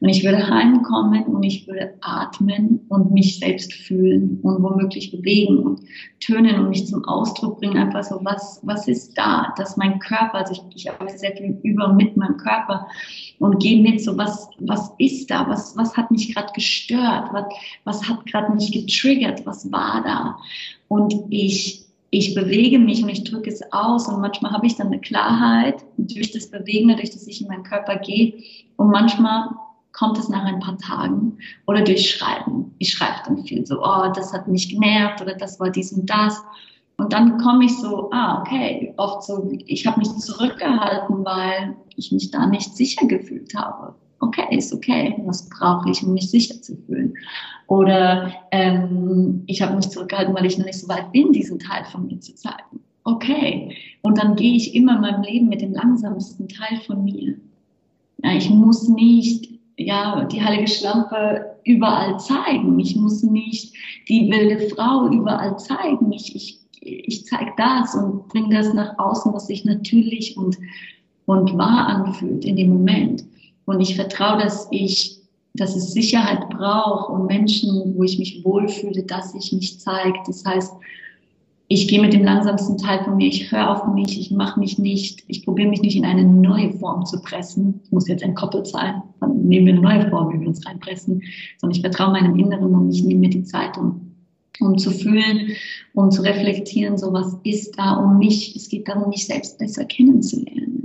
Und ich würde heimkommen und ich würde atmen und mich selbst fühlen und womöglich bewegen und tönen und mich zum Ausdruck bringen, einfach so, was, was ist da? Dass mein Körper, also ich, ich arbeite sehr viel über mit meinem Körper und gehe mit so, was, was ist da? Was, was hat mich gerade gestört? Was, was hat gerade mich getriggert? Was war da? Und ich ich bewege mich und ich drücke es aus und manchmal habe ich dann eine Klarheit durch das Bewegen, durch das ich in meinen Körper gehe und manchmal kommt es nach ein paar Tagen oder durch Schreiben. Ich schreibe dann viel so, oh, das hat mich genervt oder das war dies und das. Und dann komme ich so, ah, okay, oft so, ich habe mich zurückgehalten, weil ich mich da nicht sicher gefühlt habe okay, ist okay, was brauche ich, um mich sicher zu fühlen. Oder ähm, ich habe mich zurückgehalten, weil ich noch nicht so weit bin, diesen Teil von mir zu zeigen. Okay. Und dann gehe ich immer in meinem Leben mit dem langsamsten Teil von mir. Ja, ich muss nicht ja, die heilige Schlampe überall zeigen. Ich muss nicht die wilde Frau überall zeigen. Ich, ich, ich zeige das und bringe das nach außen, was sich natürlich und, und wahr anfühlt in dem Moment. Und ich vertraue, dass ich, dass es Sicherheit braucht und Menschen, wo ich mich wohlfühle, dass ich mich zeige. Das heißt, ich gehe mit dem langsamsten Teil von mir, ich höre auf mich, ich mache mich nicht, ich probiere mich nicht in eine neue Form zu pressen. Ich muss jetzt entkoppelt sein, dann nehmen wir eine neue Form, wie wir uns reinpressen, sondern ich vertraue meinem Inneren und ich nehme mir die Zeit, um, um zu fühlen, um zu reflektieren, so was ist da um mich. Es geht darum, mich selbst besser kennenzulernen.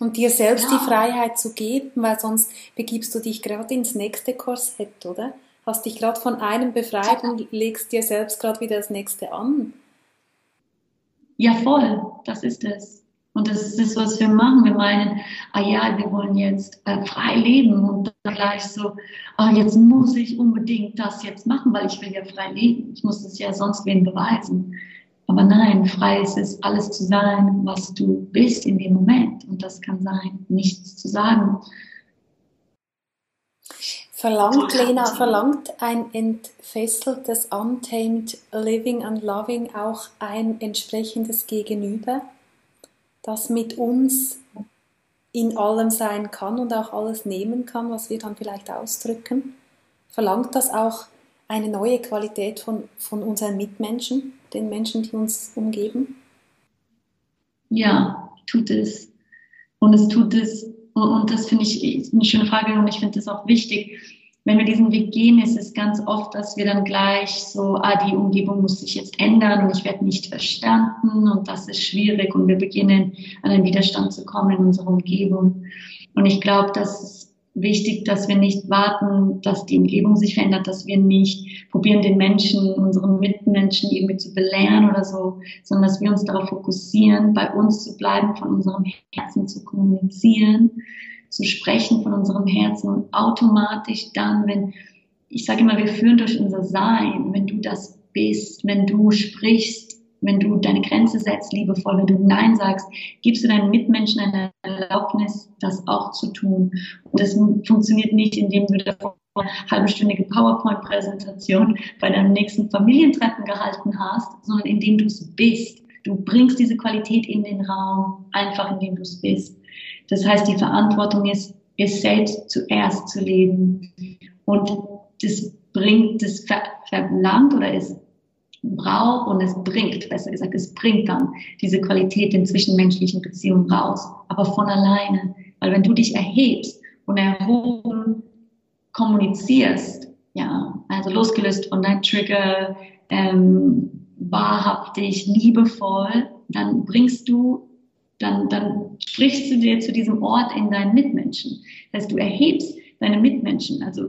Und dir selbst ja. die Freiheit zu geben, weil sonst begibst du dich gerade ins nächste Korsett, oder? Hast dich gerade von einem befreit und legst dir selbst gerade wieder das nächste an. Ja, voll, das ist es. Und das ist das, was wir machen. Wir meinen, ah ja, wir wollen jetzt äh, frei leben und dann gleich so, ah, jetzt muss ich unbedingt das jetzt machen, weil ich will ja frei leben. Ich muss das ja sonst wen beweisen. Aber nein, frei ist es, alles zu sein, was du bist in dem Moment. Und das kann sein, nichts zu sagen. Verlangt, Lena, verlangt ein entfesseltes, untamed Living and Loving auch ein entsprechendes Gegenüber, das mit uns in allem sein kann und auch alles nehmen kann, was wir dann vielleicht ausdrücken? Verlangt das auch eine neue Qualität von, von unseren Mitmenschen, den Menschen, die uns umgeben? Ja, tut es. Und es tut es, und das finde ich eine schöne Frage und ich finde das auch wichtig. Wenn wir diesen Weg gehen, ist es ganz oft, dass wir dann gleich so, ah, die Umgebung muss sich jetzt ändern und ich werde nicht verstanden und das ist schwierig und wir beginnen an einen Widerstand zu kommen in unserer Umgebung. Und ich glaube, dass es wichtig, dass wir nicht warten, dass die Umgebung sich verändert, dass wir nicht probieren, den Menschen, unseren Mitmenschen irgendwie zu belehren oder so, sondern dass wir uns darauf fokussieren, bei uns zu bleiben, von unserem Herzen zu kommunizieren, zu sprechen von unserem Herzen und automatisch dann, wenn, ich sage immer, wir führen durch unser Sein, wenn du das bist, wenn du sprichst, wenn du deine Grenze setzt, liebevoll, wenn du Nein sagst, gibst du deinen Mitmenschen eine Erlaubnis, das auch zu tun. Und das funktioniert nicht, indem du davor eine halbstündige PowerPoint-Präsentation bei deinem nächsten Familientreffen gehalten hast, sondern indem du es bist. Du bringst diese Qualität in den Raum, einfach indem du es bist. Das heißt, die Verantwortung ist, es selbst zuerst zu leben. Und das bringt, das verlangt oder es braucht und es bringt, besser gesagt, es bringt dann diese Qualität in zwischenmenschlichen Beziehungen raus, aber von alleine. Weil wenn du dich erhebst und erhoben kommunizierst, ja, also losgelöst von deinem Trigger, ähm, wahrhaftig, liebevoll, dann bringst du, dann, dann sprichst du dir zu diesem Ort in deinen Mitmenschen. Das heißt, du erhebst deine Mitmenschen. Also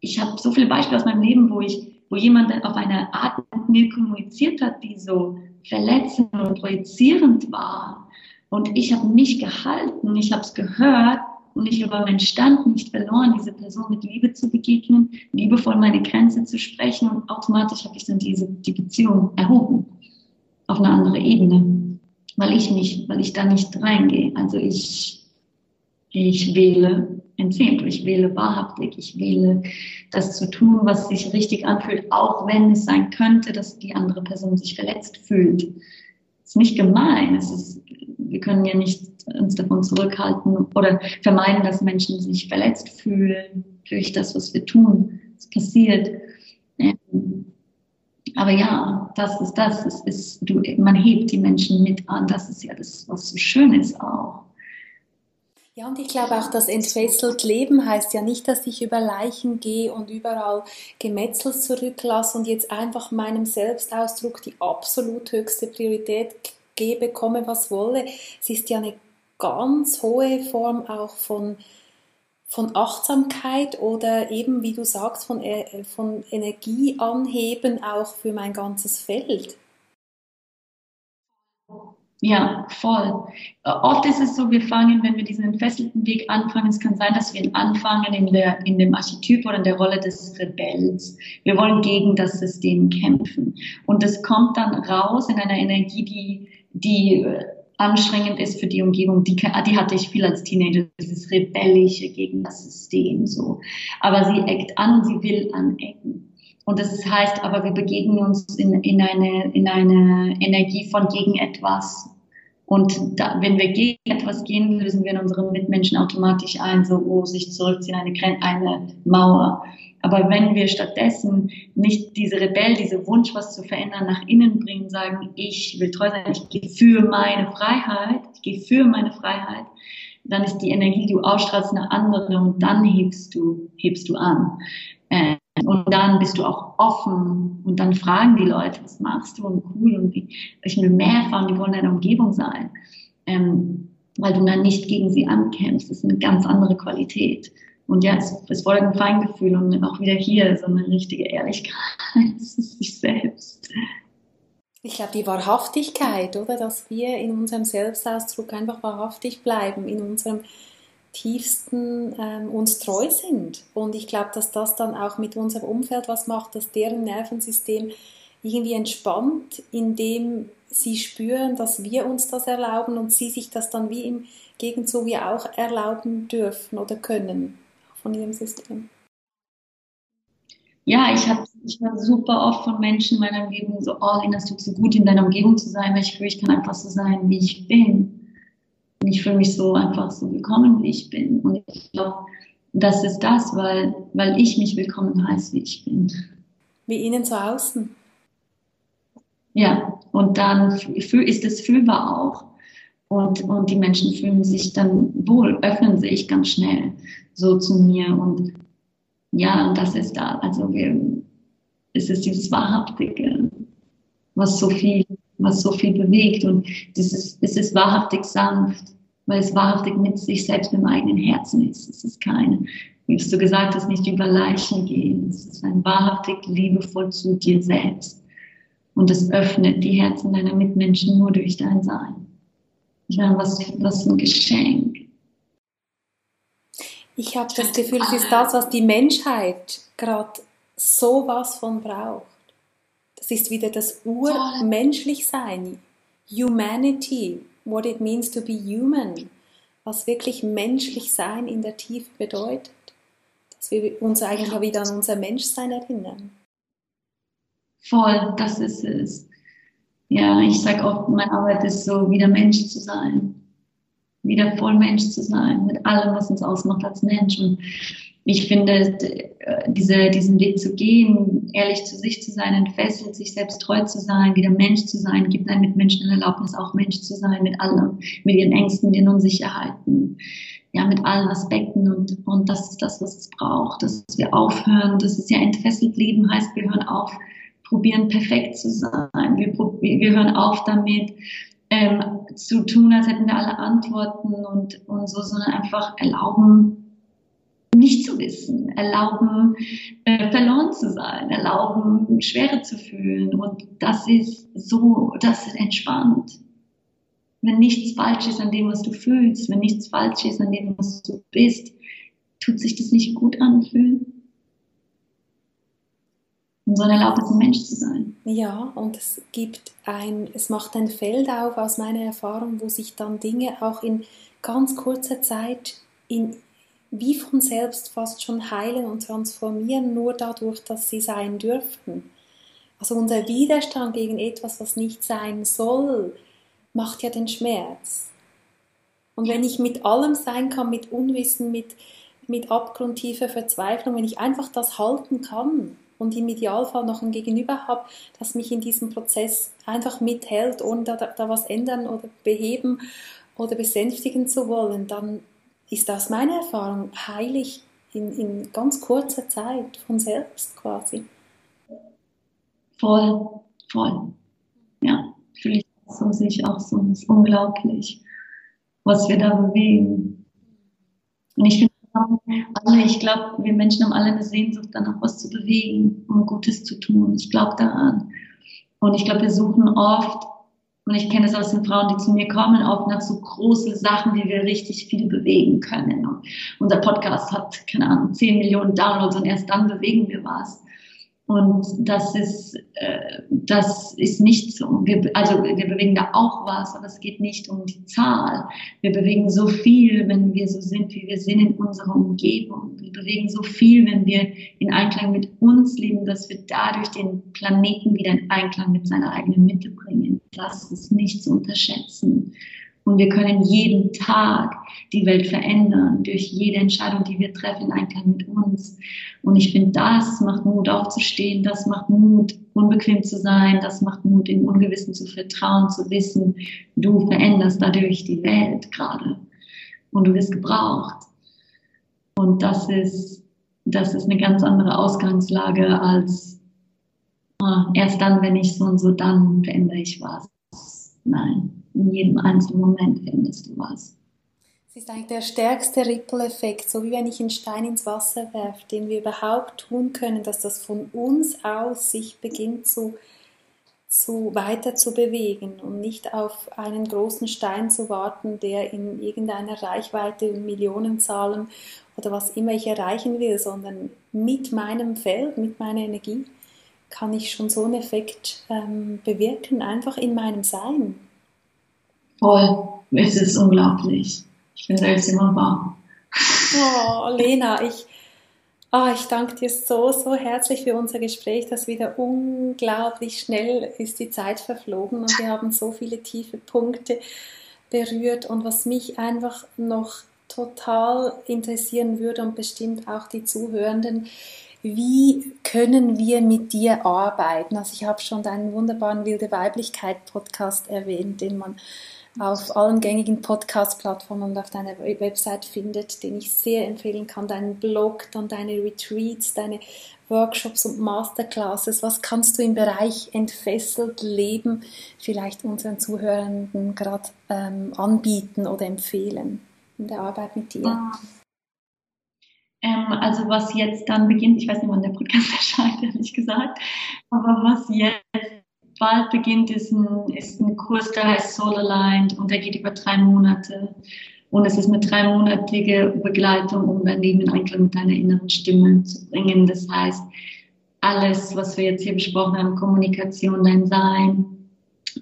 ich habe so viele Beispiele aus meinem Leben, wo ich, wo jemand auf eine Art mit mir kommuniziert hat, die so verletzend und projizierend war. Und ich habe mich gehalten, ich habe es gehört und ich habe meinen Stand nicht verloren, diese Person mit Liebe zu begegnen, liebevoll meine Grenze zu sprechen und automatisch habe ich dann diese, die Beziehung erhoben auf eine andere Ebene, weil ich nicht, weil ich da nicht reingehe. Also ich, ich wähle entzähmt, ich wähle wahrhaftig, ich wähle das zu tun, was sich richtig anfühlt, auch wenn es sein könnte, dass die andere Person sich verletzt fühlt. Es ist nicht gemein, es ist, wir können ja nicht uns davon zurückhalten oder vermeiden, dass Menschen sich verletzt fühlen durch das, was wir tun. Es passiert. Ähm, aber ja, das ist das. Es ist, du, man hebt die Menschen mit an. Das ist ja das, was so schön ist auch. Ja, und ich glaube auch, das entfesselt Leben heißt ja nicht, dass ich über Leichen gehe und überall Gemetzel zurücklasse und jetzt einfach meinem Selbstausdruck die absolut höchste Priorität gebe, komme was wolle. Es ist ja eine ganz hohe Form auch von, von Achtsamkeit oder eben, wie du sagst, von, äh, von Energieanheben auch für mein ganzes Feld. Ja, voll. Oft ist es so, wir fangen, wenn wir diesen entfesselten Weg anfangen, es kann sein, dass wir anfangen in, der, in dem Archetyp oder in der Rolle des Rebells. Wir wollen gegen das System kämpfen. Und das kommt dann raus in einer Energie, die, die äh, anstrengend ist für die Umgebung. Die, die hatte ich viel als Teenager, dieses Rebellische gegen das System, so. Aber sie eckt an sie will anecken. Und das heißt aber, wir begegnen uns in, in, eine, in eine Energie von gegen etwas, und da, wenn wir gegen etwas gehen, lösen wir in unseren Mitmenschen automatisch ein, so, oh, sich zurückziehen, eine, eine Mauer. Aber wenn wir stattdessen nicht diese Rebell, diese Wunsch, was zu verändern, nach innen bringen, sagen, ich will treu sein, ich gehe für meine Freiheit, ich gehe für meine Freiheit, dann ist die Energie, die du ausstrahlst, eine andere und dann hebst du, hebst du an. Äh, und dann bist du auch offen und dann fragen die Leute, was machst du und cool und wie, ich will mehr erfahren, die wollen in deiner Umgebung sein. Ähm, weil du dann nicht gegen sie ankämpfst. Das ist eine ganz andere Qualität. Und ja, es, es folgt ein Feingefühl und auch wieder hier so eine richtige Ehrlichkeit zu sich selbst. Ich glaube, die Wahrhaftigkeit, oder? Dass wir in unserem Selbstausdruck einfach wahrhaftig bleiben, in unserem tiefsten ähm, uns treu sind. Und ich glaube, dass das dann auch mit unserem Umfeld was macht, dass deren Nervensystem irgendwie entspannt, indem sie spüren, dass wir uns das erlauben und sie sich das dann wie im Gegenzug wie auch erlauben dürfen oder können von ihrem System. Ja, ich habe ich war super oft von Menschen in meiner Umgebung so, oh, Lena, es tut so gut, in deiner Umgebung zu sein, weil ich fühle, ich kann einfach so sein, wie ich bin. Und ich fühle mich so einfach so willkommen, wie ich bin. Und ich glaube, das ist das, weil, weil ich mich willkommen heiße, wie ich bin. Wie innen zu außen. Ja, und dann ist es fühlbar auch. Und, und die Menschen fühlen sich dann wohl, öffnen sich ganz schnell so zu mir. Und ja, und das ist da. Also wir, es ist dieses Wahrhaftige, was so viel, was so viel bewegt. Und dieses, es ist wahrhaftig sanft weil es wahrhaftig mit sich selbst im eigenen Herzen ist. Es ist kein, wie du gesagt hast, nicht über Leichen gehen. Es ist ein wahrhaftig liebevoll zu dir selbst. Und es öffnet die Herzen deiner Mitmenschen nur durch dein Sein. Ich meine, was, was ein Geschenk. Ich habe das Gefühl, es ist das, was die Menschheit gerade sowas von braucht. Das ist wieder das Urmenschlichsein. Humanity, what it means to be human, was wirklich menschlich sein in der Tiefe bedeutet. Dass wir uns eigentlich wieder an unser Menschsein erinnern. Voll, das ist es. Ja, ich sage oft, meine Arbeit ist so, wieder Mensch zu sein. Wieder voll Mensch zu sein, mit allem, was uns ausmacht als Mensch. Und ich finde, diese, diesen Weg zu gehen, ehrlich zu sich zu sein, entfesselt, sich selbst treu zu sein, wieder Mensch zu sein, gibt einem Mitmenschen eine Erlaubnis, auch Mensch zu sein, mit allem, mit ihren Ängsten, mit ihren Unsicherheiten, ja, mit allen Aspekten. Und, und das ist das, was es braucht, dass wir aufhören, das ist ja entfesselt Leben heißt, wir hören auf, probieren perfekt zu sein, wir, wir hören auf damit, ähm, zu tun, als hätten wir alle Antworten und, und so, sondern einfach erlauben, nicht zu wissen, erlauben, äh, verloren zu sein, erlauben, Schwere zu fühlen. Und das ist so, das ist entspannt. Wenn nichts falsch ist an dem, was du fühlst, wenn nichts falsch ist an dem, was du bist, tut sich das nicht gut anfühlen? Und so eine Erlaubnis, ein Mensch zu sein. Ja, und es gibt ein, es macht ein Feld auf aus meiner Erfahrung, wo sich dann Dinge auch in ganz kurzer Zeit in wie von selbst fast schon heilen und transformieren, nur dadurch, dass sie sein dürften. Also unser Widerstand gegen etwas, was nicht sein soll, macht ja den Schmerz. Und wenn ich mit allem sein kann, mit Unwissen, mit, mit abgrundtiefer Verzweiflung, wenn ich einfach das halten kann und im Idealfall noch ein Gegenüber habe, das mich in diesem Prozess einfach mithält, ohne da, da was ändern oder beheben oder besänftigen zu wollen, dann ist aus meiner Erfahrung heilig in, in ganz kurzer Zeit von selbst quasi. Voll, voll. Ja, fühle ich so, sehe ich auch so. Es ist unglaublich, was wir da bewegen. Und ich finde, ich glaube, wir Menschen haben alle eine Sehnsucht danach, was zu bewegen, um Gutes zu tun. Ich glaube daran. Und ich glaube, wir suchen oft und ich kenne es aus den Frauen, die zu mir kommen, auch nach so großen Sachen, wie wir richtig viel bewegen können. Und unser Podcast hat, keine Ahnung, 10 Millionen Downloads und erst dann bewegen wir was. Und das ist, äh, das ist nicht so. Also wir bewegen da auch was, aber es geht nicht um die Zahl. Wir bewegen so viel, wenn wir so sind, wie wir sind in unserer Umgebung. Wir bewegen so viel, wenn wir in Einklang mit uns leben, dass wir dadurch den Planeten wieder in Einklang mit seiner eigenen Mitte bringen. Das ist nicht zu unterschätzen. Und wir können jeden Tag die Welt verändern durch jede Entscheidung, die wir treffen, in Einklang mit uns. Und ich finde, das macht Mut aufzustehen, das macht Mut, unbequem zu sein, das macht Mut, im Ungewissen zu vertrauen, zu wissen, du veränderst dadurch die Welt gerade. Und du wirst gebraucht. Und das ist, das ist eine ganz andere Ausgangslage als ah, erst dann, wenn ich so und so, dann verändere ich was. Nein in jedem einzelnen Moment findest du was. Es ist eigentlich der stärkste Ripple-Effekt, so wie wenn ich einen Stein ins Wasser werfe, den wir überhaupt tun können, dass das von uns aus sich beginnt zu, zu weiter zu bewegen und nicht auf einen großen Stein zu warten, der in irgendeiner Reichweite Millionenzahlen oder was immer ich erreichen will, sondern mit meinem Feld, mit meiner Energie kann ich schon so einen Effekt ähm, bewirken, einfach in meinem Sein. Voll. Es ist unglaublich. Ich bin selbst immer wahr. Oh, Lena, ich, oh, ich danke dir so, so herzlich für unser Gespräch, das wieder unglaublich schnell ist die Zeit verflogen und wir haben so viele tiefe Punkte berührt und was mich einfach noch total interessieren würde und bestimmt auch die Zuhörenden, wie können wir mit dir arbeiten? Also ich habe schon deinen wunderbaren Wilde Weiblichkeit Podcast erwähnt, den man auf allen gängigen Podcast-Plattformen und auf deiner Website findet, den ich sehr empfehlen kann. Deinen Blog, dann deine Retreats, deine Workshops und Masterclasses. Was kannst du im Bereich entfesselt Leben vielleicht unseren Zuhörenden gerade ähm, anbieten oder empfehlen in der Arbeit mit dir? Ah. Ähm, also was jetzt dann beginnt, ich weiß nicht, wann der Podcast erscheint, ehrlich gesagt, aber was jetzt bald beginnt, ist ein, ist ein Kurs, der heißt Soul Aligned und der geht über drei Monate. Und es ist eine dreimonatige Begleitung, um dein Leben in Einklang mit deiner inneren Stimme zu bringen. Das heißt, alles, was wir jetzt hier besprochen haben, Kommunikation, dein Sein,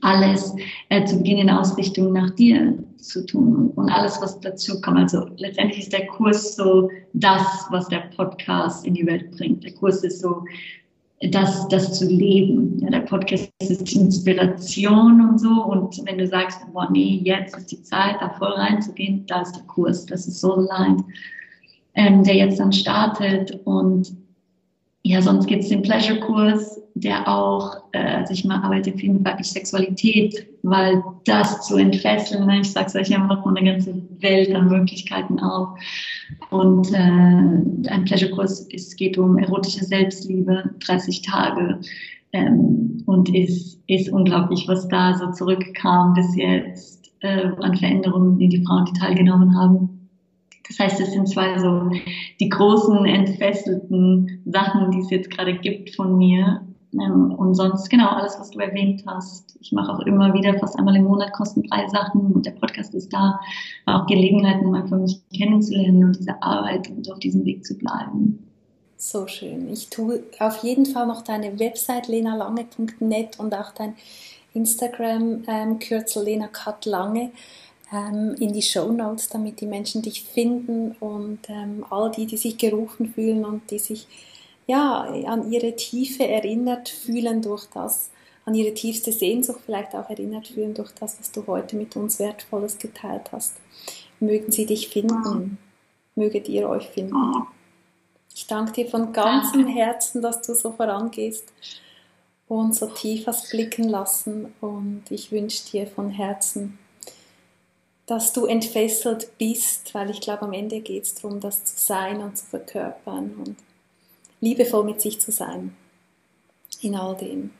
alles äh, zu Beginn in Ausrichtung nach dir zu tun und alles, was dazu kommt. Also letztendlich ist der Kurs so das, was der Podcast in die Welt bringt. Der Kurs ist so das, das zu leben. Ja, der Podcast ist Inspiration und so. Und wenn du sagst, boah, nee, jetzt ist die Zeit, da voll reinzugehen, da ist der Kurs, das ist so Aligned, ähm, der jetzt dann startet. Und ja, sonst gibt es den Pleasure-Kurs, der auch, äh, also ich mal arbeite viel mit weiblicher Sexualität, weil das zu entfesseln, ne, ich sag's euch, ja, macht man eine ganze Welt an Möglichkeiten auf. Und äh, ein Pleasure-Kurs, es geht um erotische Selbstliebe, 30 Tage. Ähm, und ist, ist unglaublich, was da so zurückkam bis jetzt äh, an Veränderungen, die die Frauen, die teilgenommen haben. Das heißt, es sind zwei so die großen entfesselten Sachen, die es jetzt gerade gibt von mir. Ähm, und sonst, genau, alles, was du erwähnt hast. Ich mache auch immer wieder fast einmal im Monat kostenfreie Sachen und der Podcast ist da. Auch Gelegenheiten, mal für mich kennenzulernen und diese Arbeit und auf diesem Weg zu bleiben. So schön. Ich tue auf jeden Fall noch deine Website lenalange.net und auch dein Instagram-Kürzel ähm, Lena Kat Lange ähm, in die Show Notes, damit die Menschen dich finden und ähm, all die, die sich gerufen fühlen und die sich ja an ihre Tiefe erinnert fühlen durch das, an ihre tiefste Sehnsucht vielleicht auch erinnert fühlen durch das, was du heute mit uns Wertvolles geteilt hast. Mögen sie dich finden, möget ihr euch finden. Ich danke dir von ganzem Herzen, dass du so vorangehst und so tief hast blicken lassen und ich wünsche dir von Herzen dass du entfesselt bist, weil ich glaube, am Ende geht es darum, das zu sein und zu verkörpern und liebevoll mit sich zu sein. In all dem.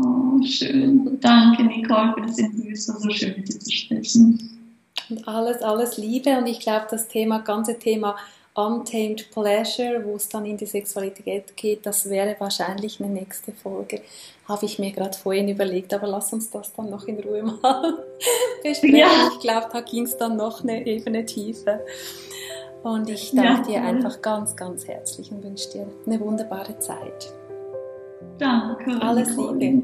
Oh, schön. Danke, Nicole, für das Interview. Es war so schön, mit dir zu sprechen. Und alles, alles Liebe. Und ich glaube, das Thema, ganze Thema Untamed Pleasure, wo es dann in die Sexualität geht, das wäre wahrscheinlich eine nächste Folge. Habe ich mir gerade vorhin überlegt, aber lass uns das dann noch in Ruhe mal besprechen. Ja. Ich glaube, da ging es dann noch eine Ebene tiefer. Und ich danke ja. dir einfach ganz, ganz herzlich und wünsche dir eine wunderbare Zeit. Danke. Alles Liebe.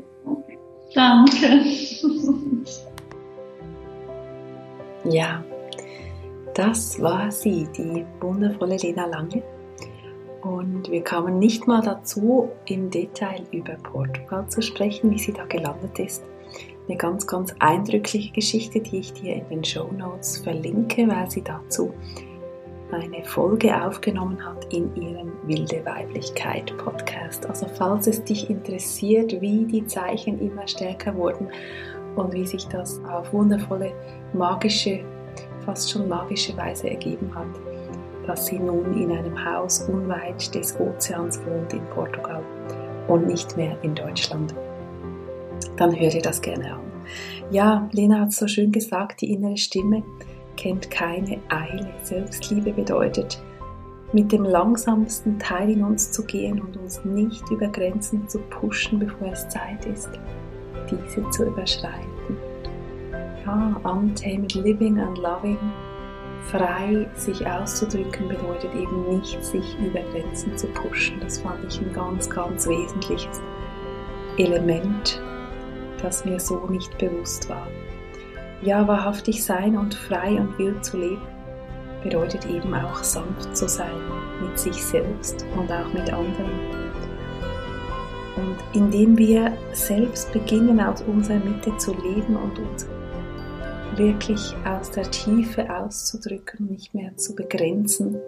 Danke. ja. Das war sie, die wundervolle Lena Lange. Und wir kamen nicht mal dazu, im Detail über Portugal zu sprechen, wie sie da gelandet ist. Eine ganz, ganz eindrückliche Geschichte, die ich dir in den Show Notes verlinke, weil sie dazu eine Folge aufgenommen hat in ihrem Wilde Weiblichkeit Podcast. Also falls es dich interessiert, wie die Zeichen immer stärker wurden und wie sich das auf wundervolle, magische fast schon magische Weise ergeben hat, dass sie nun in einem Haus unweit des Ozeans wohnt in Portugal und nicht mehr in Deutschland. Dann hör dir das gerne an. Ja, Lena hat so schön gesagt, die innere Stimme kennt keine Eile. Selbstliebe bedeutet, mit dem langsamsten Teil in uns zu gehen und uns nicht über Grenzen zu pushen, bevor es Zeit ist, diese zu überschreiten ja, untamed living and loving, frei sich auszudrücken, bedeutet eben nicht, sich über Grenzen zu pushen. Das fand ich ein ganz, ganz wesentliches Element, das mir so nicht bewusst war. Ja, wahrhaftig sein und frei und wild zu leben bedeutet eben auch sanft zu sein mit sich selbst und auch mit anderen. Und indem wir selbst beginnen, aus unserer Mitte zu leben und uns wirklich aus der Tiefe auszudrücken, nicht mehr zu begrenzen,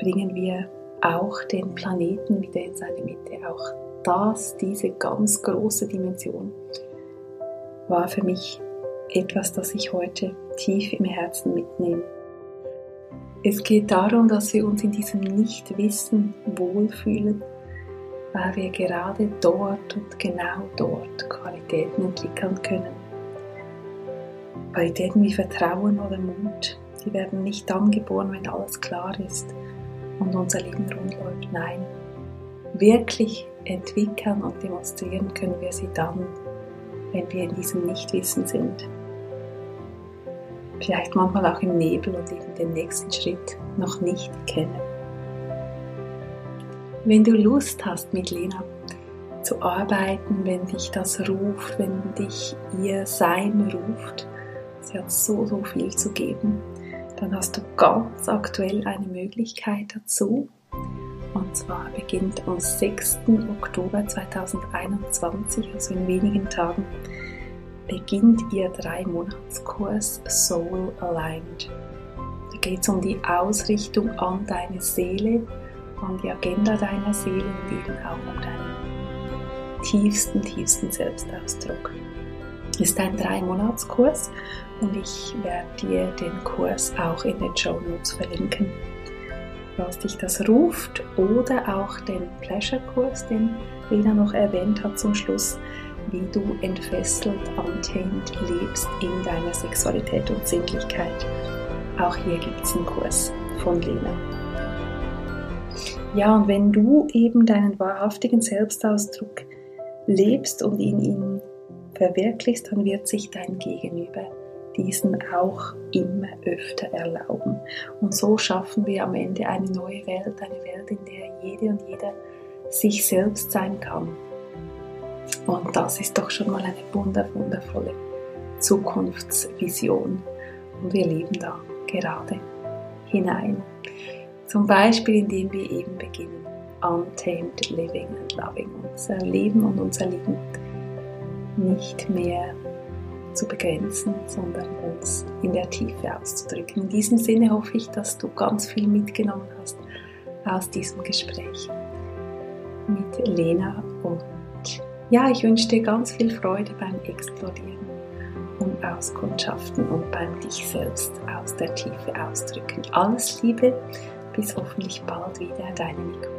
bringen wir auch den Planeten wieder in seine Mitte. Auch das, diese ganz große Dimension, war für mich etwas, das ich heute tief im Herzen mitnehme. Es geht darum, dass wir uns in diesem Nichtwissen wohlfühlen, weil wir gerade dort und genau dort Qualitäten entwickeln können Qualitäten wie Vertrauen oder Mut, die werden nicht dann geboren, wenn alles klar ist und unser Leben rund läuft. Nein, wirklich entwickeln und demonstrieren können wir sie dann, wenn wir in diesem Nichtwissen sind. Vielleicht manchmal auch im Nebel und eben den nächsten Schritt noch nicht kennen. Wenn du Lust hast, mit Lena zu arbeiten, wenn dich das ruft, wenn dich ihr Sein ruft, Sie hat so, so viel zu geben. Dann hast du ganz aktuell eine Möglichkeit dazu. Und zwar beginnt am 6. Oktober 2021, also in wenigen Tagen, beginnt ihr Drei-Monats-Kurs Soul Aligned. Da geht es um die Ausrichtung an deine Seele an die Agenda deiner Seele und eben auch um deinen tiefsten, tiefsten Selbstausdruck. Ist ein Drei-Monats-Kurs und ich werde dir den Kurs auch in den Show Notes verlinken. Falls dich das ruft oder auch den Pleasure-Kurs, den Lena noch erwähnt hat zum Schluss, wie du entfesselt, untamed lebst in deiner Sexualität und Sinnlichkeit. Auch hier gibt es einen Kurs von Lena. Ja, und wenn du eben deinen wahrhaftigen Selbstausdruck lebst und in ihn verwirklichst, dann wird sich dein Gegenüber diesen auch immer öfter erlauben. Und so schaffen wir am Ende eine neue Welt, eine Welt, in der jede und jeder sich selbst sein kann. Und das ist doch schon mal eine wundervolle Zukunftsvision. Und wir leben da gerade hinein. Zum Beispiel, indem wir eben beginnen, untamed living and loving, unser Leben und unser Leben nicht mehr zu begrenzen, sondern uns in der Tiefe auszudrücken. In diesem Sinne hoffe ich, dass du ganz viel mitgenommen hast aus diesem Gespräch mit Lena und ja, ich wünsche dir ganz viel Freude beim Explodieren und Auskundschaften und beim dich selbst aus der Tiefe ausdrücken. Alles Liebe, bis hoffentlich bald wieder, deine Nico.